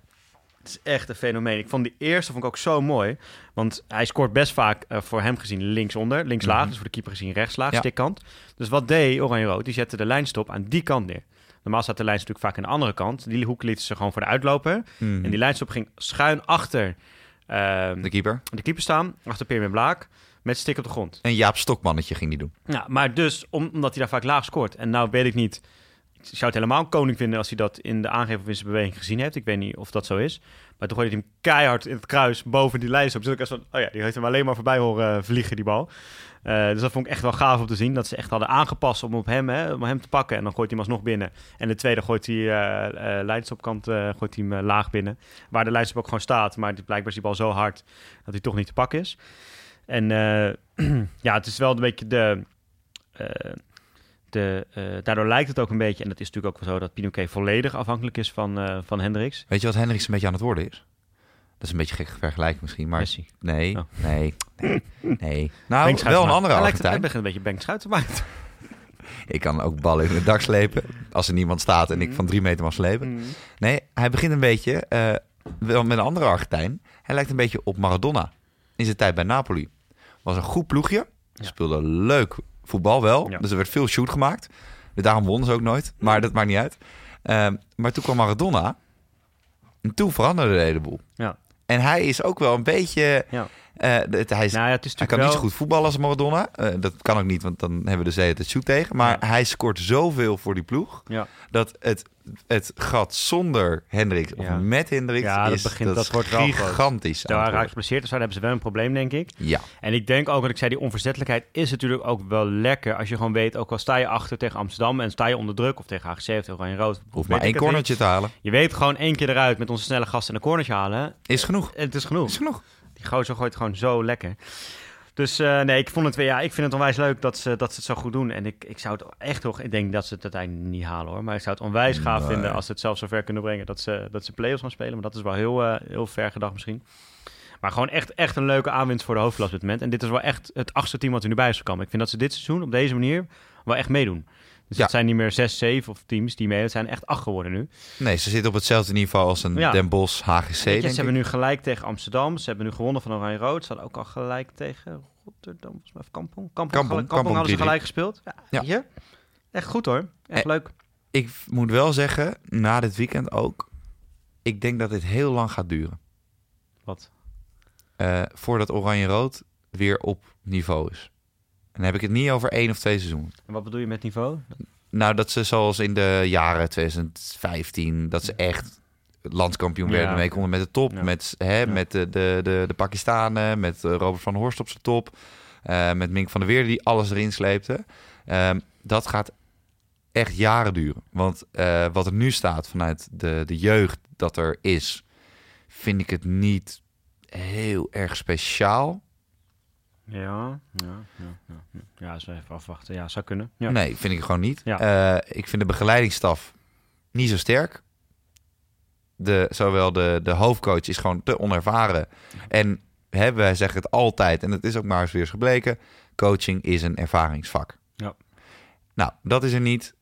Speaker 1: Het is echt een fenomeen. Ik vond die eerste vond ik ook zo mooi. Want hij scoort best vaak eh, voor hem gezien linksonder. Linkslaag,
Speaker 2: Mhm.
Speaker 1: dus voor de keeper gezien rechtslaag,
Speaker 2: Ja.
Speaker 1: stikkant. Dus wat deed Oranje-Rood? Die zette de lijnstop aan die kant neer. Normaal staat de lijnstop natuurlijk vaak aan de andere kant. Die hoek lieten ze gewoon voor de uitloper.
Speaker 2: Mhm.
Speaker 1: En die lijnstop ging schuin achter ehm,
Speaker 2: De keeper.
Speaker 1: de keeper staan. Achter Pierre Blaak. Met stik op de grond.
Speaker 2: En Jaap Stokmannetje ging die doen.
Speaker 1: Ja, maar dus, om- omdat hij daar vaak laag scoort. En nou weet ik niet... Zou het helemaal koning vinden als hij dat in de aangeven of in zijn beweging gezien heeft. Ik weet niet of dat zo is. Maar toen gooide hij hem keihard in het kruis boven die lijst op. Dus ik was van, oh ja, die heeft hem alleen maar voorbij horen vliegen, die bal. Eh, dus dat vond ik echt wel gaaf om te zien. Dat ze echt hadden aangepast om op hem, hè, om hem te pakken. En dan gooit hij hem alsnog binnen. En de tweede gooit hij eh eh lijnstopkant eh, gooit hij hem laag binnen. Waar de lijnstop ook gewoon staat. Maar blijkbaar is die bal zo hard dat hij toch niet te pakken is. En *clears throat* ja, het is wel een beetje de... eh, de, daardoor lijkt het ook een beetje, en dat is natuurlijk ook wel zo, dat Pinoquet volledig afhankelijk is van, eh van Hendricks.
Speaker 2: Weet je wat Hendricks een beetje aan het worden is? Dat is een beetje gek vergelijking misschien, maar...
Speaker 1: Messi.
Speaker 2: Nee,
Speaker 1: Oh.
Speaker 2: nee, nee, nee. *laughs* Nou, wel een andere
Speaker 1: Hij lijkt het, hij
Speaker 2: Argentijn.
Speaker 1: begint een beetje Bengt Schuitenmaker. *laughs*
Speaker 2: Ik kan ook ballen in het dak slepen als er niemand staat en ik
Speaker 1: Mhm.
Speaker 2: van drie meter mag slepen.
Speaker 1: Mm.
Speaker 2: Nee, hij begint een beetje, eh, wel met een andere Argentijn. Hij lijkt een beetje op Maradona in zijn tijd bij Napoli. Was een goed ploegje, speelde leuk voetbal wel.
Speaker 1: Ja.
Speaker 2: Dus er werd veel shoot gemaakt. Dus daarom wonnen ze ook nooit, maar dat maakt niet uit. Ehm, maar toen kwam Maradona en toen veranderde de hele boel.
Speaker 1: Ja.
Speaker 2: En hij is ook wel een beetje...
Speaker 1: Ja.
Speaker 2: Het- hij, is,
Speaker 1: Nou ja, het is
Speaker 2: hij kan
Speaker 1: wel...
Speaker 2: niet zo goed voetballen als Maradona. Eh, dat kan ook niet, want dan hebben we de zee het shoot tegen. Maar
Speaker 1: Ja.
Speaker 2: hij scoort zoveel voor die ploeg
Speaker 1: Ja.
Speaker 2: dat het, het gat zonder Hendricks of met Hendricks
Speaker 1: Ja, dat
Speaker 2: is,
Speaker 1: begint-
Speaker 2: dat
Speaker 1: dat wordt
Speaker 2: gigantisch.
Speaker 1: Daar raakt geblesseerd zo, dan hebben ze wel een probleem, denk ik.
Speaker 2: Ja,
Speaker 1: En ik denk ook, wat ik zei, die onverzettelijkheid is natuurlijk ook wel lekker. Als je gewoon weet, ook al sta je achter tegen Amsterdam en sta je onder druk, of tegen HGC of tegen Oranje Rood. weet
Speaker 2: maar één cornertje te halen.
Speaker 1: Je weet gewoon één keer eruit met onze snelle gasten en een cornertje halen.
Speaker 2: Is genoeg.
Speaker 1: En het is genoeg.
Speaker 2: Is genoeg.
Speaker 1: Die gozer gooit gewoon zo lekker. Dus eh, nee, ik vond het weer, ja, ik vind het onwijs leuk dat ze, dat ze het zo goed doen. En ik, ik zou het echt toch, ik denk dat ze het uiteindelijk niet halen hoor. Maar ik zou het onwijs gaaf
Speaker 2: Nee.
Speaker 1: vinden als ze het zelfs zo ver kunnen brengen dat ze, dat ze play-offs gaan spelen. Maar dat is wel heel, eh, heel ver gedacht misschien. Maar gewoon echt, echt een leuke aanwinst voor de hoofdklas op dit moment. En dit is wel echt het achtste team wat er nu bij is gekomen. Ik vind dat ze dit seizoen op deze manier wel echt meedoen. Dus
Speaker 2: Ja.
Speaker 1: het zijn niet meer zes, zeven of teams die mee. Het zijn echt acht geworden nu.
Speaker 2: Nee, ze zitten op hetzelfde niveau als een
Speaker 1: Ja.
Speaker 2: Den Bosch HGC,
Speaker 1: je,
Speaker 2: denk
Speaker 1: ze
Speaker 2: ik.
Speaker 1: hebben nu gelijk tegen Amsterdam. Ze hebben nu gewonnen van Oranje Rood. Ze hadden ook al gelijk tegen Rotterdam. Volgens mij of Kampong. Kampong,
Speaker 2: Kampong, Kampong
Speaker 1: hadden ze
Speaker 2: 3-3.
Speaker 1: gelijk gespeeld. Ja,
Speaker 2: Ja.
Speaker 1: Echt goed hoor. Echt leuk.
Speaker 2: Ik moet wel zeggen, na dit weekend ook... Ik denk dat dit heel lang gaat duren.
Speaker 1: Wat?
Speaker 2: eh, voordat Oranje-Rood weer op niveau is. En dan heb ik het niet over één of twee seizoenen.
Speaker 1: En wat bedoel je met niveau?
Speaker 2: Nou, dat ze zoals in de jaren 2015, dat ze echt landskampioen
Speaker 1: Ja.
Speaker 2: werden. Mee konden met de top,
Speaker 1: Ja.
Speaker 2: met, hè,
Speaker 1: Ja.
Speaker 2: met de, de, de, de Pakistanen, met eh, Robert van Horst op zijn top. eh, met Mink van der Weer die alles erin sleepte. Ehm, dat gaat echt jaren duren. Want eh, wat er nu staat vanuit de, de jeugd dat er is, vind ik het niet heel erg speciaal.
Speaker 1: Ja, ja, ja. Ja, ja. even afwachten. Ja, zou kunnen. Ja.
Speaker 2: Nee, vind ik gewoon niet.
Speaker 1: Ja.
Speaker 2: Eh, ik vind de begeleidingsstaf niet zo sterk. De, zowel de, de hoofdcoach is gewoon te onervaren. En hè, wij zeggen het altijd, en het is ook maar eens weer eens gebleken... coaching is een ervaringsvak.
Speaker 1: Ja.
Speaker 2: Nou, dat is er niet.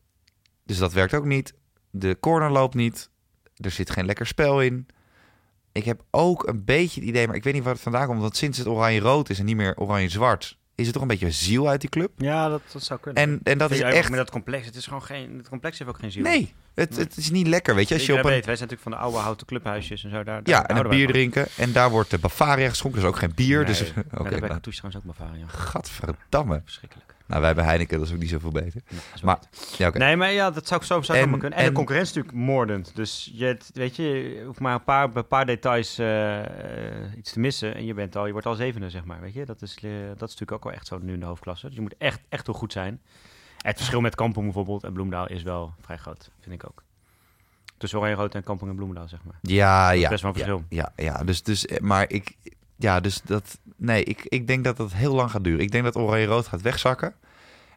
Speaker 2: Dus dat werkt ook niet. De corner loopt niet. Er zit geen lekker spel in. Ik heb ook een beetje het idee, maar ik weet niet waar het vandaan komt... want sinds het oranje-rood is en niet meer oranje-zwart... is er toch een beetje ziel uit die club.
Speaker 1: Ja, dat, dat zou kunnen.
Speaker 2: En, en dat is echt...
Speaker 1: Met dat complex. Het is gewoon geen... Het complex heeft ook geen ziel.
Speaker 2: Nee, het,
Speaker 1: Nee.
Speaker 2: het is niet lekker, weet je. Als je op een,
Speaker 1: weet, wij zijn natuurlijk van de oude houten clubhuisjes en zo. Daar, daar
Speaker 2: ja, en een bier
Speaker 1: van.
Speaker 2: drinken. En daar wordt de Bavaria geschonken. Dus ook geen bier.
Speaker 1: Nee, *laughs*
Speaker 2: dus,
Speaker 1: ja, de
Speaker 2: nou,
Speaker 1: trouwens ook Bavaria.
Speaker 2: gadverdamme.
Speaker 1: Verschrikkelijk.
Speaker 2: Nou, wij bij Heineken, dat is ook niet zoveel beter.
Speaker 1: Ja,
Speaker 2: Maar-. Ja, oké.
Speaker 1: Nee, maar ja, dat zou, zo zou
Speaker 2: En-
Speaker 1: kunnen. En,
Speaker 2: en-
Speaker 1: de concurrentie is natuurlijk moordend. Dus je, het- weet je, je hoeft maar een paar, een paar details eh, eh, iets te missen. En je, bent al, je wordt al zevende, zeg maar. Weet je? Dat, is, eh, dat is natuurlijk ook wel echt zo nu in de hoofdklasse. Dus je moet echt, echt heel goed zijn. Het verschil met Kampong bijvoorbeeld en Bloemendaal is wel vrij groot, vind ik ook. Tussen Oranje-Rood en Kampong en Bloemendaal, zeg maar.
Speaker 2: Ja, ja.
Speaker 1: best wel een
Speaker 2: ja,
Speaker 1: verschil.
Speaker 2: Ja, ja, dus, dus, eh, maar ik, ja, dus dat, nee, ik, ik denk dat dat heel lang gaat duren. Ik denk dat Oranje-Rood gaat wegzakken.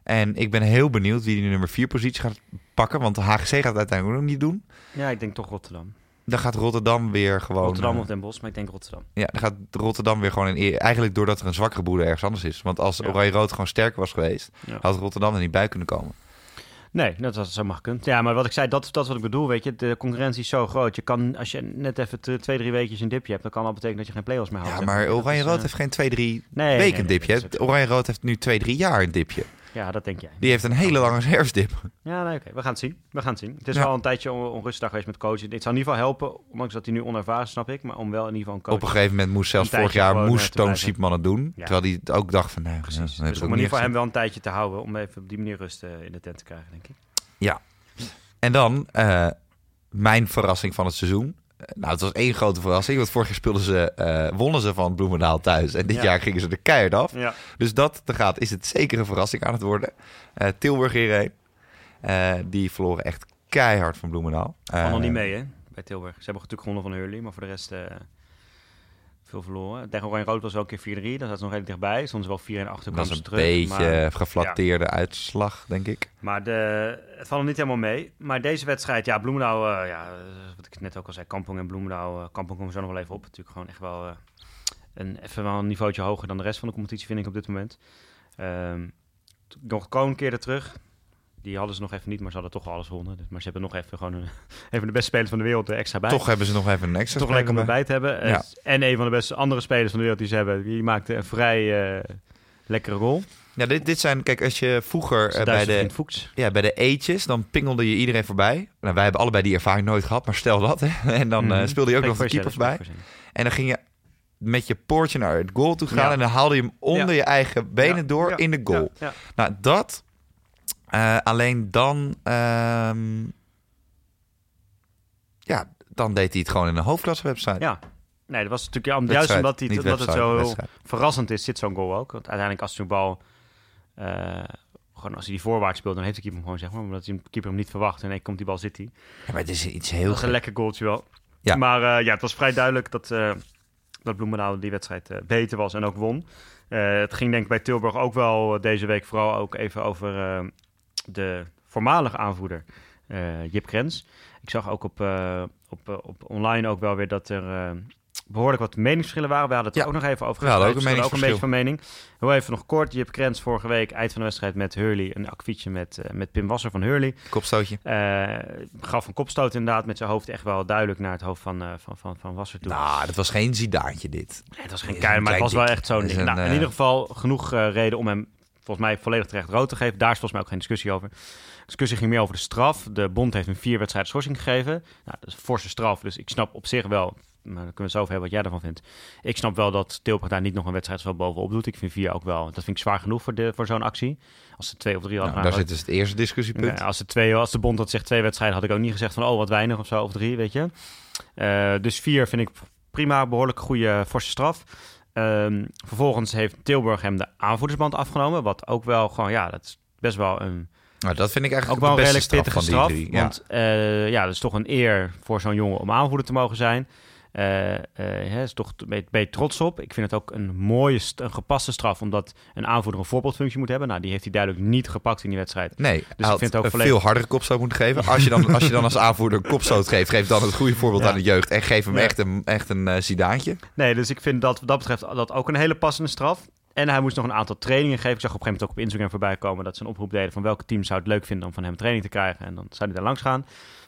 Speaker 2: En ik ben heel benieuwd wie die nummer 4 positie gaat pakken. Want de HGC gaat het uiteindelijk ook niet doen.
Speaker 1: Ja, ik denk toch Rotterdam.
Speaker 2: Dan gaat Rotterdam weer gewoon...
Speaker 1: Rotterdam
Speaker 2: eh,
Speaker 1: of Den Bosch, maar ik denk Rotterdam.
Speaker 2: Ja, dan gaat Rotterdam weer gewoon in. Eigenlijk doordat er een zwakkere boede ergens anders is. Want als
Speaker 1: Ja.
Speaker 2: Oranje-Rood gewoon sterker was geweest,
Speaker 1: Ja.
Speaker 2: had Rotterdam er niet bij kunnen komen.
Speaker 1: Nee, dat had zo mag. Ja, maar wat ik zei, dat, dat is wat ik bedoel, weet je. De concurrentie is zo groot. Je kan, als je net even twee, drie weekjes een dipje hebt, dan kan dat betekenen dat je geen play-offs meer haalt.
Speaker 2: Ja, maar Oranje-Rood
Speaker 1: eh,
Speaker 2: heeft geen 2, 3
Speaker 1: nee,
Speaker 2: weken
Speaker 1: nee,
Speaker 2: dipje. Oranje-Rood heeft nu 2, 3 jaar een dipje.
Speaker 1: Ja, dat denk jij.
Speaker 2: Die heeft een hele lange herfstdip.
Speaker 1: Ja, nee, oké. We gaan het zien. We gaan het zien. Het is
Speaker 2: Ja.
Speaker 1: wel een tijdje on- onrustig geweest met coachen. Dit zou in ieder geval helpen, ondanks dat hij nu onervaren snap ik. Maar om wel in ieder geval een coach...
Speaker 2: Op een gegeven moment moest zelfs vorig jaar moest
Speaker 1: eh, te
Speaker 2: Toon. Siepman het doen.
Speaker 1: Ja.
Speaker 2: Terwijl hij ook dacht van, nee,
Speaker 1: Precies.
Speaker 2: ja,
Speaker 1: Dus om in ieder geval hem wel een tijdje te houden, om even op die manier rust eh, in de tent te krijgen, denk ik.
Speaker 2: En dan eh, mijn verrassing van het seizoen. Eh, Nou, het was één grote verrassing. Want vorig jaar speelden ze, eh, wonnen ze van Bloemendaal thuis. En dit
Speaker 1: Ja.
Speaker 2: jaar gingen ze de keihard af.
Speaker 1: Ja.
Speaker 2: Dus dat te gaat, is het zeker een verrassing aan het worden. Eh, Tilburg hierheen. Die verloren echt keihard van Bloemendaal.
Speaker 1: Nog niet mee, hè, bij Tilburg. Ze hebben natuurlijk gewonnen van Hurley, maar voor de rest veel verloren. Tegen Oranje Rood was wel een keer 4-3, dat zat nog redelijk dichtbij. Ze wel 4 en achter,
Speaker 2: Dat is
Speaker 1: ze
Speaker 2: een
Speaker 1: terug.
Speaker 2: beetje
Speaker 1: Maar,
Speaker 2: geflatteerde uitslag, denk ik.
Speaker 1: maar de, het valt niet helemaal mee. Maar deze wedstrijd, ja, Bloemendaal, eh, ja, wat ik net ook al zei, Kampong en Bloemendaal. eh Kampong komen zo nog wel even op. Natuurlijk gewoon echt wel eh, een, even wel een niveautje hoger dan de rest van de competitie, vind ik op dit moment. Ehm, nog Koon keerde terug. Die hadden ze nog even niet, maar ze hadden toch alles gewonnen. Dus- Maar ze hebben nog even gewoon een, *laughs* even de beste spelers van de wereld er extra bij.
Speaker 2: Toch hebben ze nog even een extra
Speaker 1: toch lekker om erbij te hebben.
Speaker 2: Ja.
Speaker 1: Eh, En een van de beste andere spelers van de wereld die ze hebben, die maakte een vrij eh, lekkere goal.
Speaker 2: Ja, dit, dit zijn, kijk, als je vroeger eh, bij de, ja, bij de eetjes, dan pingelde je iedereen voorbij. Nou, wij hebben allebei die ervaring nooit gehad, maar stel dat. Hè. *laughs* En dan eh,
Speaker 1: Mhm.
Speaker 2: speelde je ook
Speaker 1: Spreek
Speaker 2: nog de keeper voorbij. En dan ging je met je poortje naar het goal toe gaan.
Speaker 1: Ja.
Speaker 2: En dan haalde je hem onder
Speaker 1: Ja.
Speaker 2: je eigen benen
Speaker 1: Ja,
Speaker 2: door
Speaker 1: ja,
Speaker 2: in de goal.
Speaker 1: Ja, ja.
Speaker 2: Nou, dat. Eh, alleen dan. ehm, ja, dan deed hij het gewoon in een hoofdklasse-website.
Speaker 1: Ja. Nee, dat was natuurlijk ja, juist omdat, hij, het zo verrassend is, zit zo'n goal ook. Want uiteindelijk als zo'n bal... eh, gewoon als hij die voorwaarts speelt, dan heeft de keeper hem gewoon, zeg maar. Omdat hij keeper hem niet verwacht. En dan komt die bal, zit hij.
Speaker 2: Ja, maar het is iets heel
Speaker 1: Dat is een
Speaker 2: gek.
Speaker 1: lekker goaltje wel.
Speaker 2: Ja.
Speaker 1: Maar eh, ja, het was vrij duidelijk dat, eh dat Bloemendaal die wedstrijd beter was en ook won. Het ging denk ik bij Tilburg ook wel deze week vooral ook even over de voormalige aanvoerder eh, Jip Krens. Ik zag ook op, eh, op, eh, op online ook wel weer dat er eh, behoorlijk wat meningsverschillen waren. We hadden het
Speaker 2: Ja.
Speaker 1: ook nog even over
Speaker 2: hadden
Speaker 1: gehad.
Speaker 2: ook een
Speaker 1: ook een beetje van mening. Heel even nog kort. Jip Krens vorige week, eind van de wedstrijd met Hurley. Een akfietje met, met Pim Wasser van Hurley.
Speaker 2: Kopstootje.
Speaker 1: Gaf een kopstoot inderdaad met zijn hoofd echt wel duidelijk naar het hoofd van, van, van, van Wasser toe.
Speaker 2: Nou, dat was geen zidaantje dit.
Speaker 1: Nee, het was geen
Speaker 2: een
Speaker 1: keil, maar het was wel echt zo'n ding. Nou, in ieder geval genoeg reden om hem volgens mij volledig terecht rood te geven. Daar is volgens mij ook geen discussie over. De discussie ging meer over de straf. De bond heeft een vier wedstrijden schorsing gegeven. Nou, dat is een forse straf, dus ik snap op zich wel... Maar dan kunnen we het zo over hebben wat jij ervan vindt. Ik snap wel dat Tilburg daar niet nog een wedstrijd bovenop doet. Ik vind vier ook wel... Dat vind ik zwaar genoeg voor, de, voor zo'n actie. Als ze twee of drie
Speaker 2: Nou,
Speaker 1: hadden
Speaker 2: daar
Speaker 1: gedaan,
Speaker 2: zit dus het eerste discussiepunt.
Speaker 1: Als, de twee, als de bond dat zegt twee wedstrijden, had ik ook niet gezegd van oh wat weinig of zo, of drie, weet je. Eh, dus vier vind ik prima, behoorlijk goede forse straf. Ehm, vervolgens heeft Tilburg hem de aanvoerdersband afgenomen, wat ook wel gewoon, ja, dat is best wel een,
Speaker 2: Nou, dat vind ik
Speaker 1: ook
Speaker 2: eigenlijk
Speaker 1: wel een redelijk pittige
Speaker 2: van
Speaker 1: straf.
Speaker 2: die. Ja.
Speaker 1: Want eh, ja, dat is toch een eer voor zo'n jongen om aanvoerder te mogen zijn. Eh eh, hè, is toch, ben, je- trots op. Ik vind het ook een mooie, een gepaste straf, omdat een aanvoerder een voorbeeldfunctie moet hebben. Nou, die heeft hij duidelijk niet gepakt in die wedstrijd.
Speaker 2: Nee,
Speaker 1: ik
Speaker 2: hij had
Speaker 1: vind het ook
Speaker 2: een
Speaker 1: volledig-
Speaker 2: veel hardere kopstoot moeten geven. Als je dan als, je dan als aanvoerder een kopstoot geeft, geef dan het goede voorbeeld
Speaker 1: Ja.
Speaker 2: aan de jeugd. En geef hem
Speaker 1: Ja.
Speaker 2: echt een, echt een eh, Zidaantje.
Speaker 1: Nee, dus ik vind dat wat dat betreft dat ook een hele passende straf. En hij moest nog een aantal trainingen geven. Ik zag op een gegeven moment ook op Instagram voorbij komen dat ze een oproep deden van welke team zou het leuk vinden om van hem training te krijgen. En dan zou hij daar langs gaan.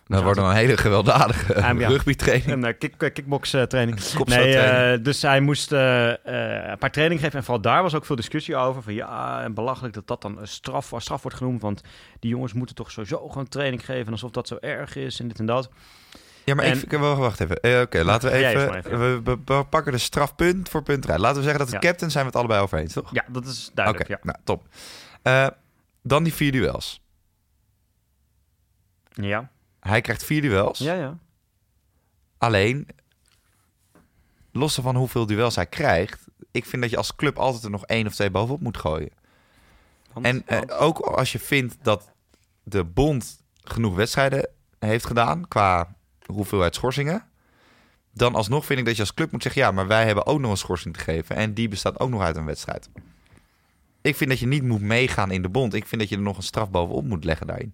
Speaker 2: Dat wordt dan een hele gewelddadige
Speaker 1: Ja, ja.
Speaker 2: rugbytraining.
Speaker 1: Een uh, kick, kickbox eh, training. Nee, eh, dus hij moest eh, eh, een paar trainingen geven. En vooral daar was ook veel discussie over. Van ja, en belachelijk dat dat dan een straf, straf wordt genoemd. Want die jongens moeten toch sowieso gewoon training geven. Alsof dat zo erg is en dit en dat.
Speaker 2: Ja, maar
Speaker 1: En-
Speaker 2: ik- wacht even. Eh, Oké, laten we even...
Speaker 1: even.
Speaker 2: We, we- we pakken de strafpunt voor punt eruit. Laten we zeggen dat de
Speaker 1: Ja.
Speaker 2: captain zijn we het allebei over eens, toch?
Speaker 1: Ja, dat is duidelijk. Ja.
Speaker 2: nou, top. Eh, dan die vier duels.
Speaker 1: Ja.
Speaker 2: Hij krijgt vier duels.
Speaker 1: ja, ja.
Speaker 2: Alleen, los van hoeveel duels hij krijgt... ik vind dat je als club altijd er nog één of twee bovenop moet gooien.
Speaker 1: Want-
Speaker 2: En eh, ook als je vindt dat de bond genoeg wedstrijden heeft gedaan... qua hoeveelheid schorsingen. Dan alsnog vind ik dat je als club moet zeggen... ja, maar wij hebben ook nog een schorsing te geven... en die bestaat ook nog uit een wedstrijd. Ik vind dat je niet moet meegaan in de bond. Ik vind dat je er nog een straf bovenop moet leggen daarin.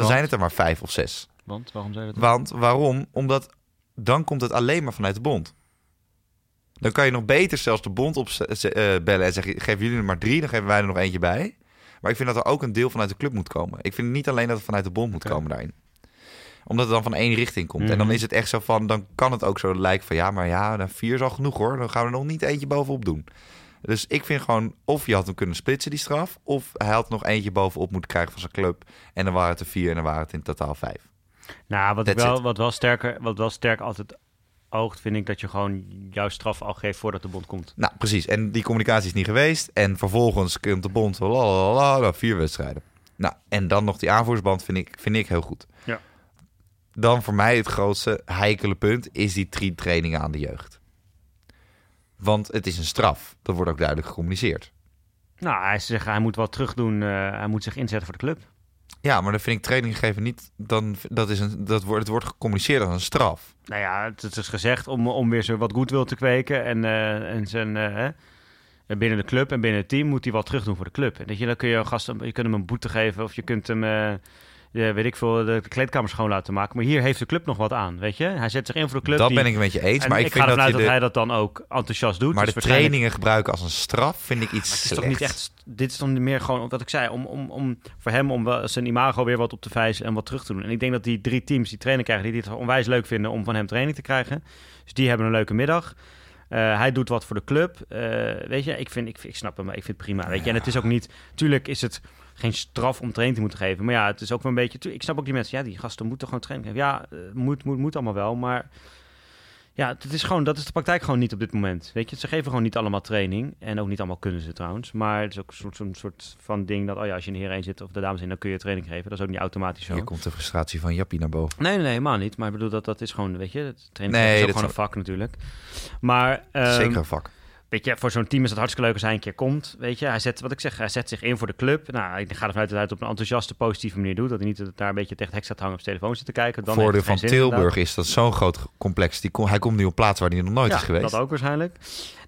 Speaker 2: Dan zijn het er maar vijf of zes.
Speaker 1: Want, waarom zei je dat?
Speaker 2: Want waarom? Omdat dan komt het alleen maar vanuit de bond. Dan kan je nog beter zelfs de bond opbellen en zeggen: geven jullie er maar drie, dan geven wij er nog eentje bij. Maar ik vind dat er ook een deel vanuit de club moet komen. Ik vind niet alleen dat het vanuit de bond moet komen daarin. Omdat het dan van één richting komt. En dan
Speaker 1: Mhm.
Speaker 2: is het echt zo van, dan kan het ook zo lijken van ja, maar ja, dan vier is al genoeg hoor. Dan gaan we er nog niet eentje bovenop doen. Dus ik vind gewoon, of je had hem kunnen splitsen, die straf. Of hij had nog eentje bovenop moeten krijgen van zijn club. En dan waren het er vier en dan waren het in totaal vijf.
Speaker 1: Nou, wat,
Speaker 2: That's
Speaker 1: wel,
Speaker 2: it.
Speaker 1: wat, wel sterker, wat wel sterk altijd oogt, vind ik dat je gewoon jouw straf al geeft voordat de bond komt.
Speaker 2: Nou, precies. En die communicatie is niet geweest. En vervolgens komt de bond, nou, vier wedstrijden. Nou, en dan nog die aanvoersband vind ik, vind ik heel goed.
Speaker 1: Ja.
Speaker 2: Dan voor mij het grootste heikele punt is die drie trainingen aan de jeugd. Want het is een straf. Dat wordt ook duidelijk gecommuniceerd.
Speaker 1: Nou, hij zegt hij moet wat terug doen. eh, hij moet zich inzetten voor de club.
Speaker 2: Ja, maar dan vind ik training geven niet... Dan, dat is een, dat wordt, het wordt gecommuniceerd als een straf.
Speaker 1: Nou ja, het, is gezegd om, om weer zo wat goodwill te kweken. En, eh, en zijn, eh, binnen de club en binnen het team moet hij wat terug doen voor de club. En dat je, dan kun je, een gast, je kunt hem een boete geven of je kunt hem, ja, weet ik veel, de, kleedkamer schoon laten maken. Maar hier heeft de club nog wat aan, weet je. Hij zet zich in voor de club.
Speaker 2: dat
Speaker 1: die-
Speaker 2: ben ik het met je eens.
Speaker 1: en
Speaker 2: Maar ik,
Speaker 1: ik
Speaker 2: vind
Speaker 1: ga ervan
Speaker 2: dat,
Speaker 1: uit dat
Speaker 2: de,
Speaker 1: hij dat dan ook enthousiast doet.
Speaker 2: maar
Speaker 1: Dus
Speaker 2: de
Speaker 1: waarschijnlijk-
Speaker 2: trainingen gebruiken als een straf vind ik iets
Speaker 1: het is toch niet echt. Dit is dan meer gewoon wat ik zei. Om, om, om voor hem om zijn imago weer wat op te vijzen en wat terug te doen. En ik denk dat die drie teams die training krijgen, die dit onwijs leuk vinden om van hem training te krijgen. Dus die hebben een leuke middag. Eh, hij doet wat voor de club. Eh, weet je, ik, vind, ik, snap hem, ik vind het prima. Weet je, en het is ook niet. Tuurlijk is het geen straf om training te moeten geven. Maar ja, het is ook wel een beetje. Ik snap ook die mensen. Ja, die gasten moeten gewoon training geven. Ja, eh, moet, moet, moet allemaal wel. Maar ja, het is gewoon, dat is de praktijk gewoon niet op dit moment. Weet je, ze geven gewoon niet allemaal training. En ook niet allemaal kunnen ze trouwens. Maar het is ook een soort, zo'n soort van ding dat, oh ja, als je in de heer 1 zit of de dames in, dan kun je training geven. Dat is ook niet automatisch zo.
Speaker 2: Hier komt de frustratie van Jappie naar boven.
Speaker 1: Nee, nee, nee, helemaal niet. Maar ik bedoel, dat, dat is gewoon, weet je, het training
Speaker 2: Nee,
Speaker 1: is ook gewoon een vak natuurlijk. Maar, ehm,
Speaker 2: Zeker een vak.
Speaker 1: Weet je, voor zo'n team is het hartstikke leuk als hij een keer komt. Weet je, hij zet, wat ik zeg, hij zet zich in voor de club. Nou, ik ga ervan uit dat hij het op een enthousiaste, positieve manier doet. Dat hij niet daar een beetje tegen het hek staat hangen op zijn telefoon zit te kijken. Dan
Speaker 2: voordeel van Tilburg
Speaker 1: inderdaad.
Speaker 2: is dat zo'n groot complex. Die kom, hij komt nu op plaats waar hij nog nooit
Speaker 1: ja,
Speaker 2: is geweest.
Speaker 1: dat ook waarschijnlijk.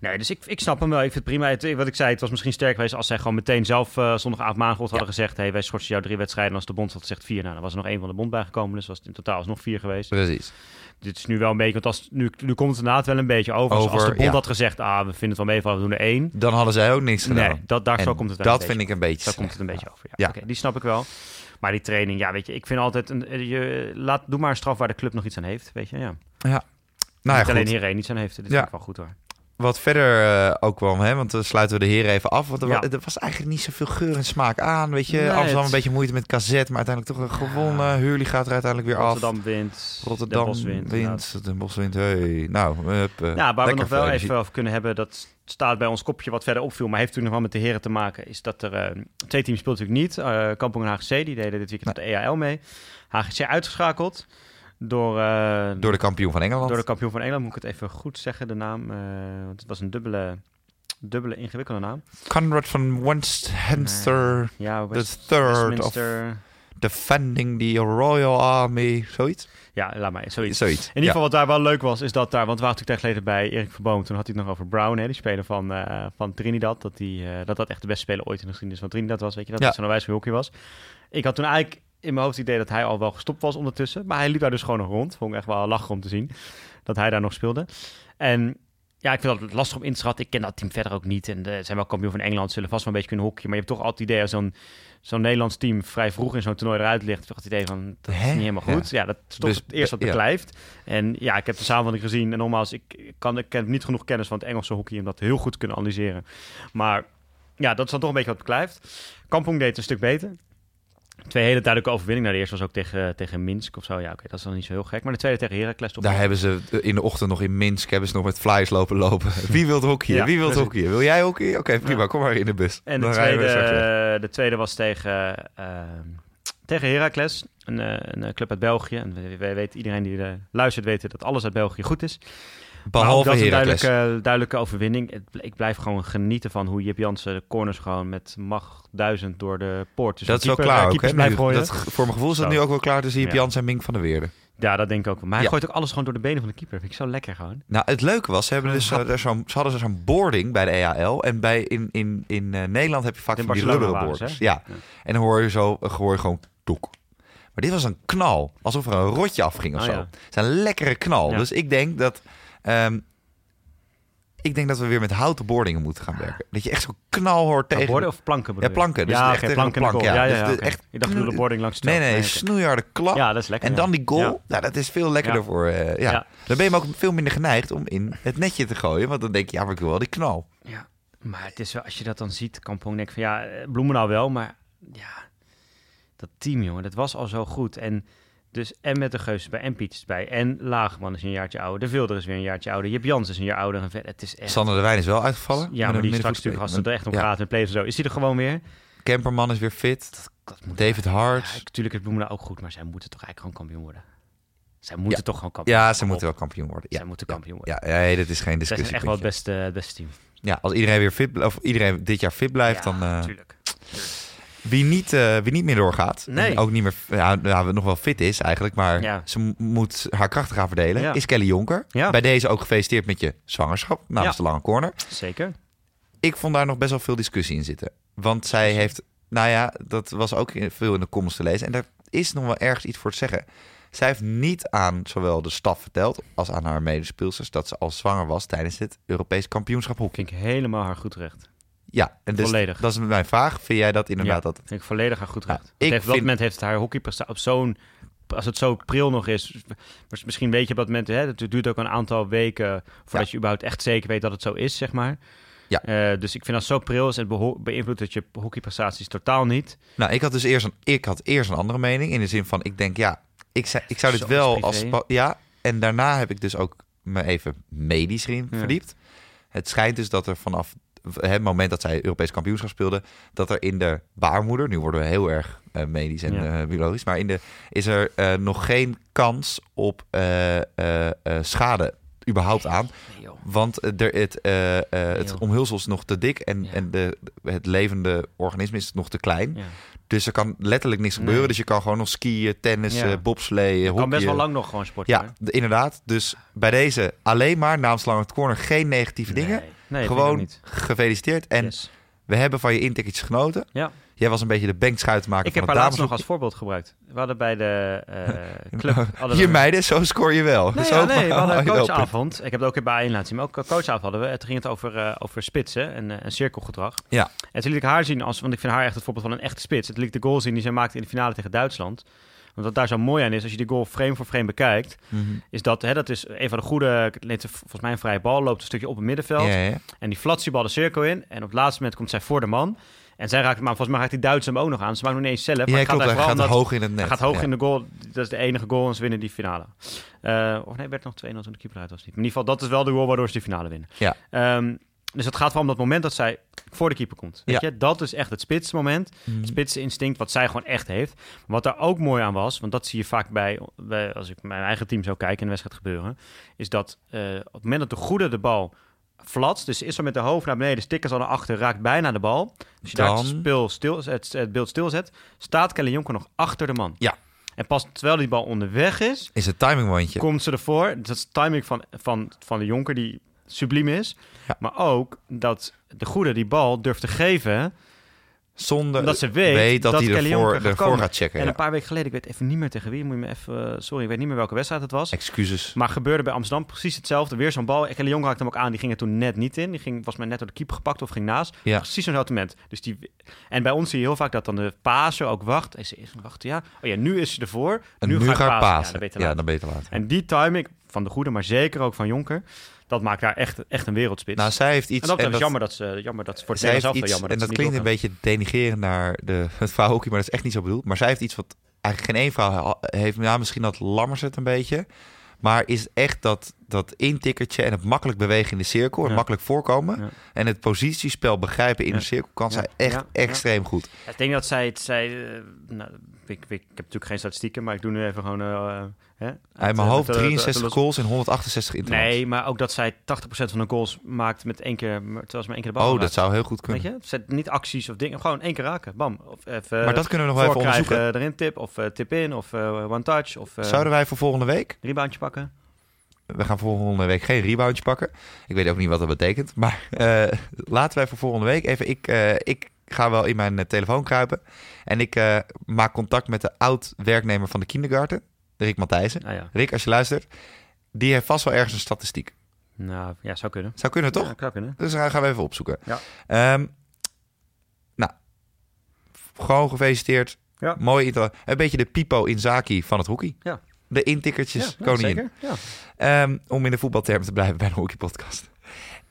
Speaker 1: Nee, dus ik, ik snap hem wel. Ik vind het prima. Het, wat ik zei, het was misschien sterk geweest als zij gewoon meteen zelf eh zondagavond maandag hadden gezegd... hey, wij schorsen jou drie wedstrijden. En als de bond had gezegd vier, nou, dan was er nog één van de bond bijgekomen. Dus was het in totaal alsnog vier geweest.
Speaker 2: Precies.
Speaker 1: Dit is nu wel een beetje, want als, nu, nu komt het inderdaad wel een beetje over. Als- als de bond
Speaker 2: ja.
Speaker 1: had gezegd, ah, we vinden het wel meevallen, we doen er één.
Speaker 2: Dan hadden zij ook niks gedaan.
Speaker 1: Nee, dat, daar
Speaker 2: En
Speaker 1: zo komt het wel
Speaker 2: dat
Speaker 1: een beetje
Speaker 2: vind ik een beetje
Speaker 1: Daar komt het een beetje over. Ja.
Speaker 2: Ja.
Speaker 1: Oké, die snap ik wel. Maar die training, ja, weet je, ik vind altijd, een, eh, je, laat, doe maar een straf waar de club nog iets aan heeft, weet je, ja.
Speaker 2: Nou ja,
Speaker 1: Niet alleen
Speaker 2: goed.
Speaker 1: hierheen iets aan heeft, dit
Speaker 2: Ja.
Speaker 1: vind ik wel goed hoor.
Speaker 2: Wat verder eh, ook wel, hè, want dan sluiten we de heren even af. Want er,
Speaker 1: Ja.
Speaker 2: er was eigenlijk niet zoveel geur en smaak aan. Weet je,
Speaker 1: Nee,
Speaker 2: Amsterdam
Speaker 1: het-
Speaker 2: een beetje moeite met KZ, maar uiteindelijk toch een gewonnen. Hurley gaat er uiteindelijk weer af.
Speaker 1: Rotterdam wint,
Speaker 2: Rotterdam
Speaker 1: wint.
Speaker 2: Den Bosch wint. Hey. Nou, hup, eh,
Speaker 1: Ja, waar we nog wel even over kunnen hebben, dat staat bij ons kopje wat verder opviel, maar heeft toen nog wel met de heren te maken, is dat er eh, twee teams speelden natuurlijk niet. eh Kampong en HGC, die deden dit weekend de EAL mee. HGC uitgeschakeld door, eh,
Speaker 2: Door de kampioen van Engeland.
Speaker 1: door de kampioen van Engeland, moet ik het even goed zeggen, de naam. eh, want het was een dubbele, dubbele ingewikkelde naam.
Speaker 2: Conrad van Westminster.
Speaker 1: Ja,
Speaker 2: The third of defending the Royal Army. Zoiets?
Speaker 1: Ja, laat maar, zoiets.
Speaker 2: Zoiets.
Speaker 1: In ieder geval, wat daar wel leuk was, is dat daar, want we waren natuurlijk geleden bij Erik Verboom, toen had hij het nog over Brown, hè, die speler van, eh, van Trinidad, dat, die, dat dat echt de beste speler ooit in de geschiedenis van Trinidad was, weet je, dat
Speaker 2: Ja.
Speaker 1: dat zo'n wijze hockey was. Ik had toen eigenlijk in mijn hoofd het idee dat hij al wel gestopt was ondertussen, maar hij liep daar dus gewoon nog rond. Vond ik echt wel lachen om te zien, dat hij daar nog speelde. En ja, ik vind dat lastig om in te schatten. Ik ken dat team verder ook niet. En ze zijn wel kampioen van Engeland, zullen vast wel een beetje kunnen hockeyen. Maar je hebt toch altijd het idee als zo'n zo'n Nederlands team vrij vroeg in zo'n toernooi eruit ligt. Toch het idee van, dat is niet helemaal goed. Ja, dat is toch
Speaker 2: Dus-
Speaker 1: het eerste wat
Speaker 2: ja.
Speaker 1: beklijft. En ja, ik heb de samenvatting gezien. En nogmaals, ik, kan, ik heb niet genoeg kennis van het Engelse hockey om dat heel goed te kunnen analyseren. Maar ja, dat is dan toch een beetje wat beklijft. Kampong deed het een stuk beter. Twee hele duidelijke overwinningen. Nou, de eerste was ook tegen, tegen Minsk of zo. Ja, oké, dat is dan niet zo heel gek. Maar de tweede tegen Heracles toch
Speaker 2: Daar hebben ze eh, in de ochtend nog in Minsk hebben ze nog met flyers lopen lopen. *laughs* Wie wil hockeyen?
Speaker 1: Ja,
Speaker 2: Wie wil hockeyen? Wil jij hockeyen? Oké, prima.
Speaker 1: Ja.
Speaker 2: Kom maar in de bus.
Speaker 1: En de tweede, de tweede was tegen, eh, tegen Heracles, een, eh, een eh, club uit België. En we, we weten, iedereen die luistert weet dat alles uit België goed is.
Speaker 2: Behalve
Speaker 1: dat is een duidelijke, duidelijke overwinning. Ik blijf gewoon genieten van hoe Jip Jansen de corners gewoon met macht duizend door de poort. Dus
Speaker 2: Dat is wel klaar
Speaker 1: eh,
Speaker 2: ook, hè? nu. Dat, voor mijn gevoel is dat
Speaker 1: Zo.
Speaker 2: nu ook wel klaar tussen Jip
Speaker 1: Ja.
Speaker 2: En Mink van der Weerde.
Speaker 1: Ja, dat denk ik ook. wel. Maar hij
Speaker 2: Ja.
Speaker 1: gooit ook alles gewoon door de benen van de keeper. Vind ik zo lekker gewoon.
Speaker 2: Nou, het leuke was, ze, hebben dus,
Speaker 1: Ja.
Speaker 2: zo- er zo'n- ze hadden zo'n boarding bij de EAL. En bij, in, in, in eh, Nederland heb je vaak
Speaker 1: In
Speaker 2: van die
Speaker 1: hè?
Speaker 2: Ja.
Speaker 1: Ja.
Speaker 2: En dan hoor je zo eh, hoor je gewoon toek. Maar dit was een knal. Alsof er een rotje afging of
Speaker 1: Oh,
Speaker 2: zo. Het is een lekkere knal. Dus ik denk dat... ehm, ik denk dat we weer met houten boardingen moeten gaan werken. Dat je echt zo'n knal hoort tegen...
Speaker 1: borden of planken bedoel
Speaker 2: Ja, planken. Dus
Speaker 1: ja,
Speaker 2: echt
Speaker 1: planken de
Speaker 2: plank, ja.
Speaker 1: Ja, ja,
Speaker 2: Dus echt-
Speaker 1: Ik dacht, de boarding langs het
Speaker 2: Nee,
Speaker 1: veld.
Speaker 2: nee,
Speaker 1: oké.
Speaker 2: snoeiharde klap.
Speaker 1: Ja, dat is lekker.
Speaker 2: En
Speaker 1: ja.
Speaker 2: dan die goal,
Speaker 1: Ja.
Speaker 2: ja. dat is veel lekkerder
Speaker 1: Ja.
Speaker 2: voor... eh, ja.
Speaker 1: Ja.
Speaker 2: Dan ben je ook veel minder geneigd om in het netje te gooien. Want dan denk je, ja, maar ik wil wel die knal.
Speaker 1: Ja, maar het is wel, als je dat dan ziet, Kampong denk ik van ja, eh, Bloemendaal wel, maar ja, dat team jongen, dat was al zo goed. En dus en met de Geus bij en Piet is bij en Laagman is een jaartje ouder, De Vilder is weer een jaartje ouder, Jip Jans is een jaar ouder en. Het is echt.
Speaker 2: Sander de Wijn is wel uitgevallen.
Speaker 1: ja,
Speaker 2: met
Speaker 1: maar die straks natuurlijk als het er echt om
Speaker 2: Ja.
Speaker 1: gaat en plays en zo, is hij er gewoon weer.
Speaker 2: Kemperman is weer fit.
Speaker 1: Dat moet
Speaker 2: David Hart.
Speaker 1: Ja, natuurlijk is Bloemendaal ook goed, maar zij moeten toch eigenlijk gewoon kampioen worden. Zij moeten
Speaker 2: Ja.
Speaker 1: toch gewoon kampioen
Speaker 2: Ja,
Speaker 1: worden.
Speaker 2: ze
Speaker 1: Kom
Speaker 2: moeten wel kampioen worden. Ja,
Speaker 1: Zij moeten kampioen worden.
Speaker 2: ja, ja, dat is geen discussie.
Speaker 1: zijn echt wel het beste, het beste team.
Speaker 2: Ja, als iedereen weer fit of iedereen dit jaar fit blijft,
Speaker 1: ja,
Speaker 2: dan eh,
Speaker 1: natuurlijk.
Speaker 2: Wie, niet, eh, wie niet meer doorgaat,
Speaker 1: Nee.
Speaker 2: en ook niet meer, ja, nou, nog wel fit is eigenlijk, maar
Speaker 1: Ja.
Speaker 2: ze moet haar krachten gaan verdelen,
Speaker 1: Ja.
Speaker 2: is Kelly Jonker. Bij deze ook gefeliciteerd met je zwangerschap namens de lange corner.
Speaker 1: Zeker.
Speaker 2: Ik vond daar nog best wel veel discussie in zitten, want zij heeft, nou ja, dat was ook veel in de comments te lezen en daar is nog wel ergens iets voor te zeggen. Zij heeft niet aan zowel de staf verteld als aan haar medespeelsters dat ze al zwanger was tijdens het Europees kampioenschap hockey.
Speaker 1: Vind ik helemaal haar goed recht.
Speaker 2: Ja, en dus
Speaker 1: Volledig.
Speaker 2: dat is mijn vraag. Vind jij dat inderdaad
Speaker 1: Ja,
Speaker 2: dat
Speaker 1: vind ik volledig haar goed
Speaker 2: Ja,
Speaker 1: recht.
Speaker 2: ik
Speaker 1: op dat
Speaker 2: vind-
Speaker 1: moment heeft haar hockeyprestatie op zo'n... Als het zo pril nog is... Misschien weet je op dat moment... Hè, het duurt ook een aantal weken... voordat je überhaupt echt zeker weet dat het zo is, zeg maar.
Speaker 2: Ja.
Speaker 1: Eh, dus ik vind dat zo pril is... en beïnvloedt het je hockeyprestaties totaal niet.
Speaker 2: Nou, ik had dus eerst een, ik had eerst een andere mening. In de zin van, ik denk, ja, ik, zei, ik zou dit wel als... Ja, en daarna heb ik dus ook me even medisch erin
Speaker 1: Ja.
Speaker 2: verdiept. Het schijnt dus dat er vanaf het moment dat zij Europees kampioenschap speelde... dat er in de baarmoeder, nu worden we heel erg eh, medisch en
Speaker 1: Ja.
Speaker 2: eh, biologisch... maar in de, is er eh, nog geen kans op schade überhaupt aan.
Speaker 1: Nee.
Speaker 2: Want er, het, het omhulsel is nog te dik en,
Speaker 1: Ja.
Speaker 2: en de, het levende organisme is nog te klein.
Speaker 1: Ja.
Speaker 2: Dus er kan letterlijk niks gebeuren.
Speaker 1: Nee.
Speaker 2: Dus je kan gewoon nog skiën, tennissen,
Speaker 1: Ja.
Speaker 2: bobsleeën,
Speaker 1: Kan best wel lang nog gewoon sporten.
Speaker 2: Ja, inderdaad. Dus bij deze alleen maar namens Lange Corner geen negatieve dingen.
Speaker 1: Nee, ik
Speaker 2: Gewoon
Speaker 1: niet.
Speaker 2: gefeliciteerd. En
Speaker 1: Yes.
Speaker 2: we hebben van je inticketjes genoten.
Speaker 1: Ja.
Speaker 2: Jij was een beetje de bankschuitenmaker
Speaker 1: Ik heb
Speaker 2: van
Speaker 1: haar
Speaker 2: het
Speaker 1: laatst nog als voorbeeld gebruikt. We hadden bij de eh, club... *laughs*
Speaker 2: Hier
Speaker 1: we-
Speaker 2: meiden, zo scoor je wel.
Speaker 1: Nee,
Speaker 2: Zo
Speaker 1: ja, nee, we hadden een coachavond. Ik heb het ook in bij laten zien. Maar ook een coachavond hadden we. Het ging het over, eh, over spitsen en, en cirkelgedrag.
Speaker 2: Ja.
Speaker 1: En toen liet ik haar zien, als, want ik vind haar echt het voorbeeld van een echte spits. Het liet ik de goal zien die zij maakte in de finale tegen Duitsland. Want wat daar zo mooi aan is, als je die goal frame voor frame bekijkt,
Speaker 2: Mhm.
Speaker 1: is dat, hè, dat is een van de goede, volgens mij een vrije bal, loopt een stukje op het middenveld.
Speaker 2: Ja, ja.
Speaker 1: En die flatst die bal de cirkel in. En op het laatste moment komt zij voor de man. En zij raakt, maar volgens mij raakt die Duitser hem ook nog aan. Ze maakt nog niet eens zelf. Maar
Speaker 2: Ja,
Speaker 1: het gaat
Speaker 2: klopt.
Speaker 1: daar
Speaker 2: Hij gaat hoog in het net.
Speaker 1: hij gaat hoog
Speaker 2: Ja.
Speaker 1: in de goal. Dat is de enige goal en ze winnen die finale. Eh, of nee, werd nog 2-0 toen de keeper uit was. Niet. Maar in ieder geval, dat is wel de goal waardoor ze die finale winnen.
Speaker 2: Ja.
Speaker 1: Ehm, dus het gaat vooral om dat moment dat zij voor de keeper komt. Weet
Speaker 2: Ja.
Speaker 1: je? Dat is echt het spitsmoment.
Speaker 2: Mhm.
Speaker 1: Het spitsinstinct wat zij gewoon echt heeft. Wat daar ook mooi aan was, want dat zie je vaak bij, bij als ik mijn eigen team zou kijken in de wedstrijd gebeuren, is dat eh, op het moment dat de goede de bal flatst, dus is zo met de hoofd naar beneden, stikken ze al naar achter, raakt bijna de bal. Als je daar
Speaker 2: Dan-
Speaker 1: het, speel stil, het, het beeld stilzet, staat Kelly Jonker nog achter de man.
Speaker 2: Ja.
Speaker 1: En pas terwijl die bal onderweg is,
Speaker 2: Is het timingmomentje.
Speaker 1: komt ze ervoor. Dat is de timing van, van, van de Jonker die subliem is.
Speaker 2: Ja.
Speaker 1: Maar ook dat de goede die bal durft te geven.
Speaker 2: Zonder
Speaker 1: Omdat ze weet
Speaker 2: dat,
Speaker 1: dat
Speaker 2: hij ervoor,
Speaker 1: gaat
Speaker 2: ervoor gaat checken.
Speaker 1: En
Speaker 2: ja.
Speaker 1: een paar weken geleden, ik weet even niet meer tegen wie, moet je me even, eh, sorry, ik weet niet meer welke wedstrijd het was.
Speaker 2: Excuses.
Speaker 1: Maar gebeurde bij Amsterdam precies hetzelfde. Weer zo'n bal. Kelly Jonker raakte hem ook aan. Die ging er toen net niet in. Die ging, was maar net door de keeper gepakt of ging naast.
Speaker 2: Ja.
Speaker 1: Precies zo'n moment. Dus die, en bij ons zie je heel vaak dat dan de paser ook wacht. En ze is wacht, ja. Oh ja, nu is ze ervoor.
Speaker 2: En
Speaker 1: nu,
Speaker 2: nu,
Speaker 1: ga
Speaker 2: ga
Speaker 1: ik
Speaker 2: ik
Speaker 1: pasen.
Speaker 2: pasen.
Speaker 1: Ja, dan
Speaker 2: Ja, te laat.
Speaker 1: En die timing van de goede, maar zeker ook van Jonker, dat maakt daar echt, echt een wereldspits.
Speaker 2: Nou, zij heeft iets...
Speaker 1: en dat is
Speaker 2: dat-
Speaker 1: jammer dat ze, jammer dat ze voor het
Speaker 2: zij iets,
Speaker 1: jammer
Speaker 2: en dat
Speaker 1: ze
Speaker 2: klinkt een beetje denigrerend naar de, *laughs* het vrouwenhockey, maar dat is echt niet zo bedoeld. Maar zij heeft iets wat eigenlijk geen één vrouw heeft. Ja, misschien dat Lammers het een beetje. Maar is echt dat, dat intikkertje en het makkelijk bewegen in de cirkel en
Speaker 1: Ja.
Speaker 2: makkelijk voorkomen.
Speaker 1: Ja.
Speaker 2: En het positiespel begrijpen in
Speaker 1: Ja.
Speaker 2: de cirkel kan
Speaker 1: Ja.
Speaker 2: zij echt
Speaker 1: Ja. Ja.
Speaker 2: extreem goed.
Speaker 1: Ik denk dat zij het, zij, eh, nou, ik, ik, ik heb natuurlijk geen statistieken, maar ik doe nu even gewoon, eh, Hè?
Speaker 2: Hij
Speaker 1: Uit,
Speaker 2: mijn
Speaker 1: eh,
Speaker 2: hoofd
Speaker 1: met de- de- de-
Speaker 2: 63
Speaker 1: de-
Speaker 2: goals en 168 interlands.
Speaker 1: Nee, maar ook dat zij 80% van de goals maakt met één keer, terwijl ze maar één keer de bal
Speaker 2: Oh,
Speaker 1: raakt.
Speaker 2: dat zou heel goed kunnen.
Speaker 1: Weet je? Zet niet acties of dingen, gewoon één keer raken. Bam. Of even
Speaker 2: Maar dat kunnen we nog wel even onderzoeken.
Speaker 1: erin tip, of eh, tip in, of eh, one touch, of eh
Speaker 2: Zouden wij voor volgende week...
Speaker 1: reboundje pakken.
Speaker 2: We gaan voor volgende week geen reboundje pakken. Ik weet ook niet wat dat betekent. Maar eh, *laughs* laten wij voor volgende week even... Ik, eh, ik ga wel in mijn eh, telefoon kruipen. En ik eh, maak contact met de oud-werknemer van de kindergarten. Rick Matthijssen.
Speaker 1: Nou ja,
Speaker 2: Rick, als je luistert. Die heeft vast wel ergens een statistiek.
Speaker 1: nou, ja zou kunnen.
Speaker 2: Zou kunnen, toch?
Speaker 1: Ja, zou kunnen.
Speaker 2: Dus daar gaan we even opzoeken.
Speaker 1: Ja.
Speaker 2: Ehm, nou, gewoon gefeliciteerd.
Speaker 1: Ja.
Speaker 2: Mooi. inter- Een beetje de Pipo Inzaki van het hockey.
Speaker 1: Ja.
Speaker 2: De intikkertjes
Speaker 1: ja,
Speaker 2: koningin.
Speaker 1: zeker. Ja.
Speaker 2: Ehm, om in de voetbaltermen te blijven bij een hockeypodcast.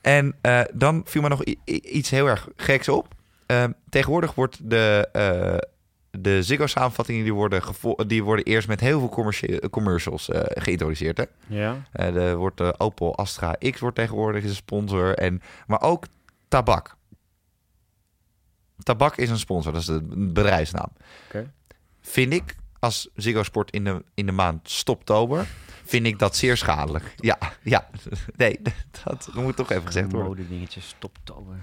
Speaker 2: En eh, dan viel me nog iets heel erg geks op. Ehm, tegenwoordig wordt de, eh, de Ziggo-samenvattingen... Die worden, die worden eerst met heel veel commercie- commercials eh, geïntroduceerd. Hè?
Speaker 1: Ja.
Speaker 2: Eh, er wordt de Opel Astra X wordt tegenwoordig een sponsor. En, maar ook tabak. Tabak is een sponsor, dat is de bedrijfsnaam.
Speaker 1: Oké.
Speaker 2: Vind ik, als Ziggo Sport in de, in de maand stoptober... vind ik dat zeer schadelijk. Ja, ja. *laughs* Nee, dat moet toch even gezegd worden.
Speaker 1: Mode dingetjes, stoptober.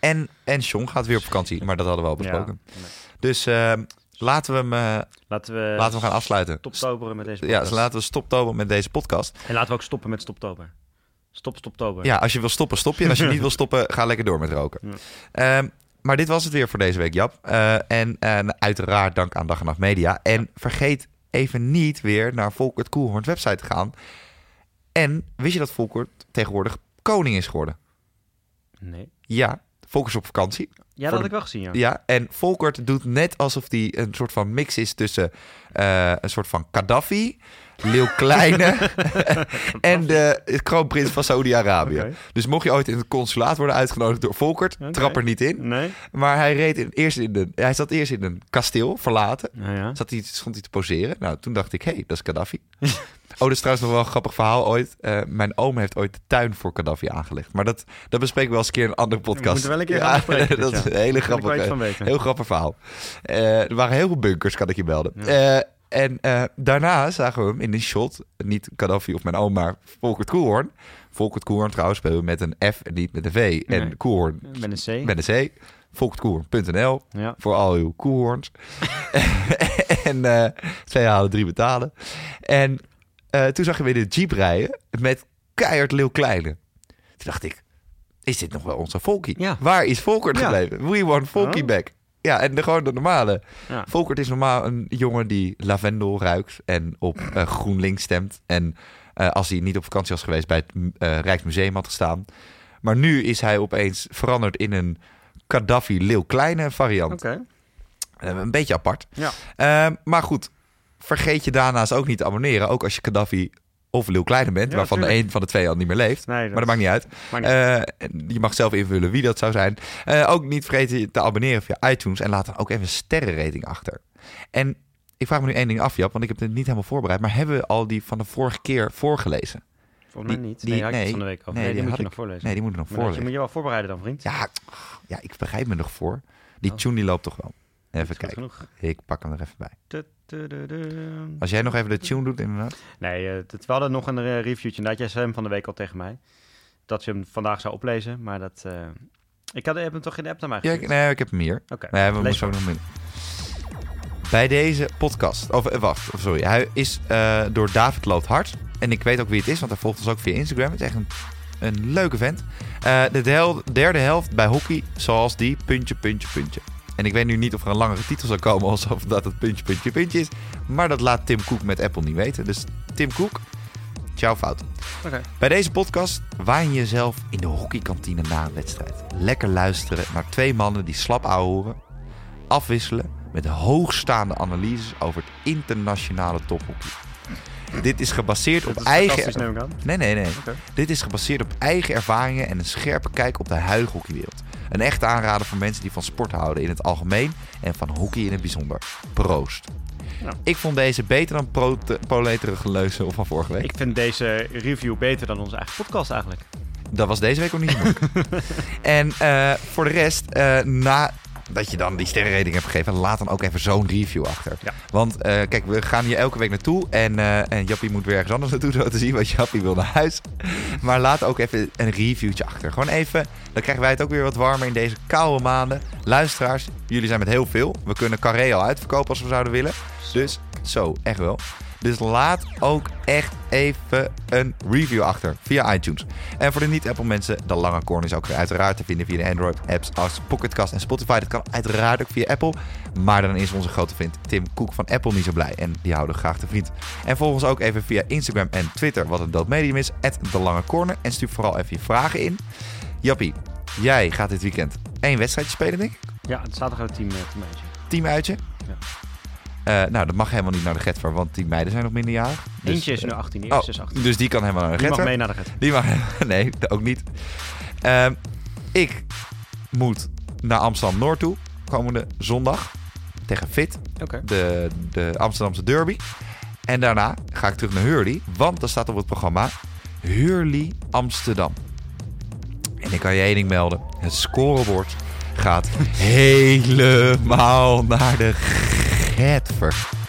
Speaker 2: En, en Sean gaat weer op vakantie, maar dat hadden we al besproken.
Speaker 1: Ja. Nee.
Speaker 2: Dus ehm, laten, we hem, eh,
Speaker 1: Laten we,
Speaker 2: laten we gaan afsluiten.
Speaker 1: stoptoberen met deze
Speaker 2: Ja, dus laten we stoptober met deze podcast.
Speaker 1: En laten we ook stoppen met stoptober. Stop, stoptober.
Speaker 2: Ja, als je wil stoppen, stop je. En als je *laughs* niet wil stoppen, ga lekker door met roken.
Speaker 1: Ja.
Speaker 2: Ehm, maar dit was het weer voor deze week, Jap. Eh, en eh, uiteraard dank aan Dag en Nacht Media. En vergeet even niet weer naar Volkert Koelhoorns website te gaan. En wist je dat Volkert tegenwoordig koning is geworden?
Speaker 1: Nee.
Speaker 2: Ja, Volkert is op vakantie.
Speaker 1: Ja, dat
Speaker 2: de-
Speaker 1: had ik wel gezien, ja.
Speaker 2: Ja, en Volkert doet net alsof hij een soort van mix is tussen eh, een soort van Gaddafi, Leeuw Kleine *laughs* en de kroonprins van Saudi-Arabië. Dus mocht je ooit in het consulaat worden uitgenodigd door Volkert, trap er niet in.
Speaker 1: Nee?
Speaker 2: Maar hij, reed in, eerst in de, hij zat eerst in een kasteel, verlaten.
Speaker 1: Nou ja.
Speaker 2: Zat hij, stond hij te poseren. Nou, toen dacht ik, hé, hey, dat is Gaddafi. *laughs* oh, dat is trouwens nog wel een grappig verhaal ooit. Eh, mijn oom heeft ooit de tuin voor Gaddafi aangelegd. Maar dat, dat bespreken we wel eens een keer in een andere podcast.
Speaker 1: moeten wel een keer bespreken *laughs*
Speaker 2: dat is
Speaker 1: ja.
Speaker 2: een hele
Speaker 1: ik weten.
Speaker 2: heel grappig verhaal. Eh, er waren heel veel bunkers, kan ik je melden.
Speaker 1: Ja.
Speaker 2: Eh, en eh, daarna zagen we hem in een shot, niet Gaddafi of mijn oom, maar Volkert Koelhoorn. Volkert Koelhoorn trouwens spelen met een F en niet met een V. En. Koelhoorn
Speaker 1: Met een C.
Speaker 2: met een C. Volkertkoelhoorn.nl
Speaker 1: Ja.
Speaker 2: voor al uw koelhoorns. *laughs* en eh, twee halen, drie betalen. En eh, toen zag je weer de jeep rijden met keihard Leeuw Kleine. Toen dacht ik, is dit nog wel onze Volkie?
Speaker 1: Ja.
Speaker 2: Waar is Volkert
Speaker 1: Ja.
Speaker 2: gebleven? We want Volkie
Speaker 1: Oh.
Speaker 2: back. Ja, en de, gewoon de normale.
Speaker 1: Ja.
Speaker 2: Volkert is normaal een jongen die lavendel ruikt en op eh, GroenLinks stemt. En eh, als hij niet op vakantie was geweest bij het eh, Rijksmuseum had gestaan. Maar nu is hij opeens veranderd in een Gaddafi Leeuw Kleine variant. Een beetje apart.
Speaker 1: Ja.
Speaker 2: Eh, maar goed, vergeet je daarnaast ook niet te abonneren. Ook als je Gaddafi of Leeuw Kleine bent,
Speaker 1: Ja,
Speaker 2: waarvan de een van de twee al niet meer leeft.
Speaker 1: Nee,
Speaker 2: Maar dat maakt niet uit.
Speaker 1: maakt niet
Speaker 2: Eh, je mag zelf invullen wie dat zou zijn. Eh, ook niet vergeten je te abonneren via iTunes. En laat dan ook even een sterrenrating achter. En ik vraag me nu één ding af, Jap, want ik heb het niet helemaal voorbereid. Maar hebben we al die van de vorige keer voorgelezen?
Speaker 1: Volgens mij
Speaker 2: die-
Speaker 1: niet.
Speaker 2: die-
Speaker 1: nee, ik
Speaker 2: nee.
Speaker 1: van de week over.
Speaker 2: Nee,
Speaker 1: Nee,
Speaker 2: die
Speaker 1: die, moet
Speaker 2: ik-
Speaker 1: nog voorlezen.
Speaker 2: Nee, die moeten we nog
Speaker 1: Maar dat- je
Speaker 2: voorlezen.
Speaker 1: moet je wel voorbereiden dan, vriend.
Speaker 2: Ja, ja, ik bereid me nog voor. Die
Speaker 1: Oh.
Speaker 2: tune die loopt toch wel. Even kijken. Ik pak hem er even bij.
Speaker 1: Tu- tu- tu- tu.
Speaker 2: Als jij nog even de tune doet, inderdaad.
Speaker 1: Nee, eh, het- we hadden nog een eh, reviewtje. Inderdaad, jij zei hem van de week al tegen mij. Dat je hem vandaag zou oplezen. Maar dat... eh, ik had, heb hem toch in de app naar mij
Speaker 2: Ja, nee, ik heb hem hier.
Speaker 1: Oké,
Speaker 2: Nee, we zo nog meer. Bij deze podcast, of wacht, of sorry, hij is eh, door David Loopt Hart. En ik weet ook wie het is, want hij volgt ons ook via Instagram. Het is echt een, een leuke vent. Eh, de derde helft bij hockey, zoals die, puntje, puntje, puntje. En ik weet nu niet of er een langere titel zou komen, alsof dat het puntje, puntje, puntje is. Maar dat laat Tim Cook met Apple niet weten. Dus Tim Cook, ciao fout.
Speaker 1: Oké.
Speaker 2: Bij deze podcast waan je jezelf in de hockeykantine na een wedstrijd. Lekker luisteren naar twee mannen die slap horen. Afwisselen met hoogstaande analyses over het internationale tophockey. Dit is gebaseerd
Speaker 1: Dat
Speaker 2: op
Speaker 1: is
Speaker 2: eigen... Nee, nee, nee. Dit is gebaseerd op eigen ervaringen en een scherpe kijk op de huidige hockeywereld. Een echte aanrader voor mensen die van sport houden in het algemeen en van hockey in het bijzonder. Proost.
Speaker 1: Ja.
Speaker 2: Ik vond deze beter dan pro- proleterige leuzen van vorige week.
Speaker 1: Ik vind deze review beter dan onze eigen podcast eigenlijk.
Speaker 2: Dat was deze week ook niet *laughs* en eh, voor de rest, eh, na dat je dan die sterrenrating hebt gegeven. Laat dan ook even zo'n review achter.
Speaker 1: Ja.
Speaker 2: Want eh, kijk, we gaan hier elke week naartoe. En, eh, en Jappie moet weer ergens anders naartoe, zo te zien. Want Jappie wil naar huis. *laughs* Maar laat ook even een reviewtje achter. Gewoon even, dan krijgen wij het ook weer wat warmer in deze koude maanden. Luisteraars, jullie zijn met heel veel. We kunnen Carré al uitverkopen als we zouden willen. Dus zo, echt wel. Dus laat ook echt even een review achter via iTunes. En voor de niet-Apple mensen, de lange corner is ook weer uiteraard te vinden via de Android-apps als Pocketcast en Spotify. Dat kan uiteraard ook via Apple. Maar dan is onze grote vriend Tim Cook van Apple niet zo blij. En die houden graag te vriend. En volg ons ook even via Instagram en Twitter, wat een dood medium is, de lange corner. En stuur vooral even je vragen in. Jappie, jij gaat dit weekend één wedstrijdje spelen, denk ik?
Speaker 1: Ja, het staat er een team, uh, teamuitje.
Speaker 2: Teamuitje?
Speaker 1: Ja.
Speaker 2: Uh, nou, dat mag helemaal niet naar de Getver, want die meiden zijn nog minderjarig.
Speaker 1: Dus, Eentje is nu 18, die
Speaker 2: oh,
Speaker 1: is 18.
Speaker 2: Dus die kan helemaal naar de
Speaker 1: Die
Speaker 2: Getver.
Speaker 1: mag mee naar de Getver.
Speaker 2: Die mag, *laughs* nee, ook niet. Uh, ik moet naar Amsterdam-Noord toe, komende zondag, tegen Fit,
Speaker 1: okay.
Speaker 2: de, de Amsterdamse derby. En daarna ga ik terug naar Hurley, want er staat op het programma Hurley Amsterdam. En ik kan je één ding melden, het scorebord gaat *laughs* helemaal naar de Getver.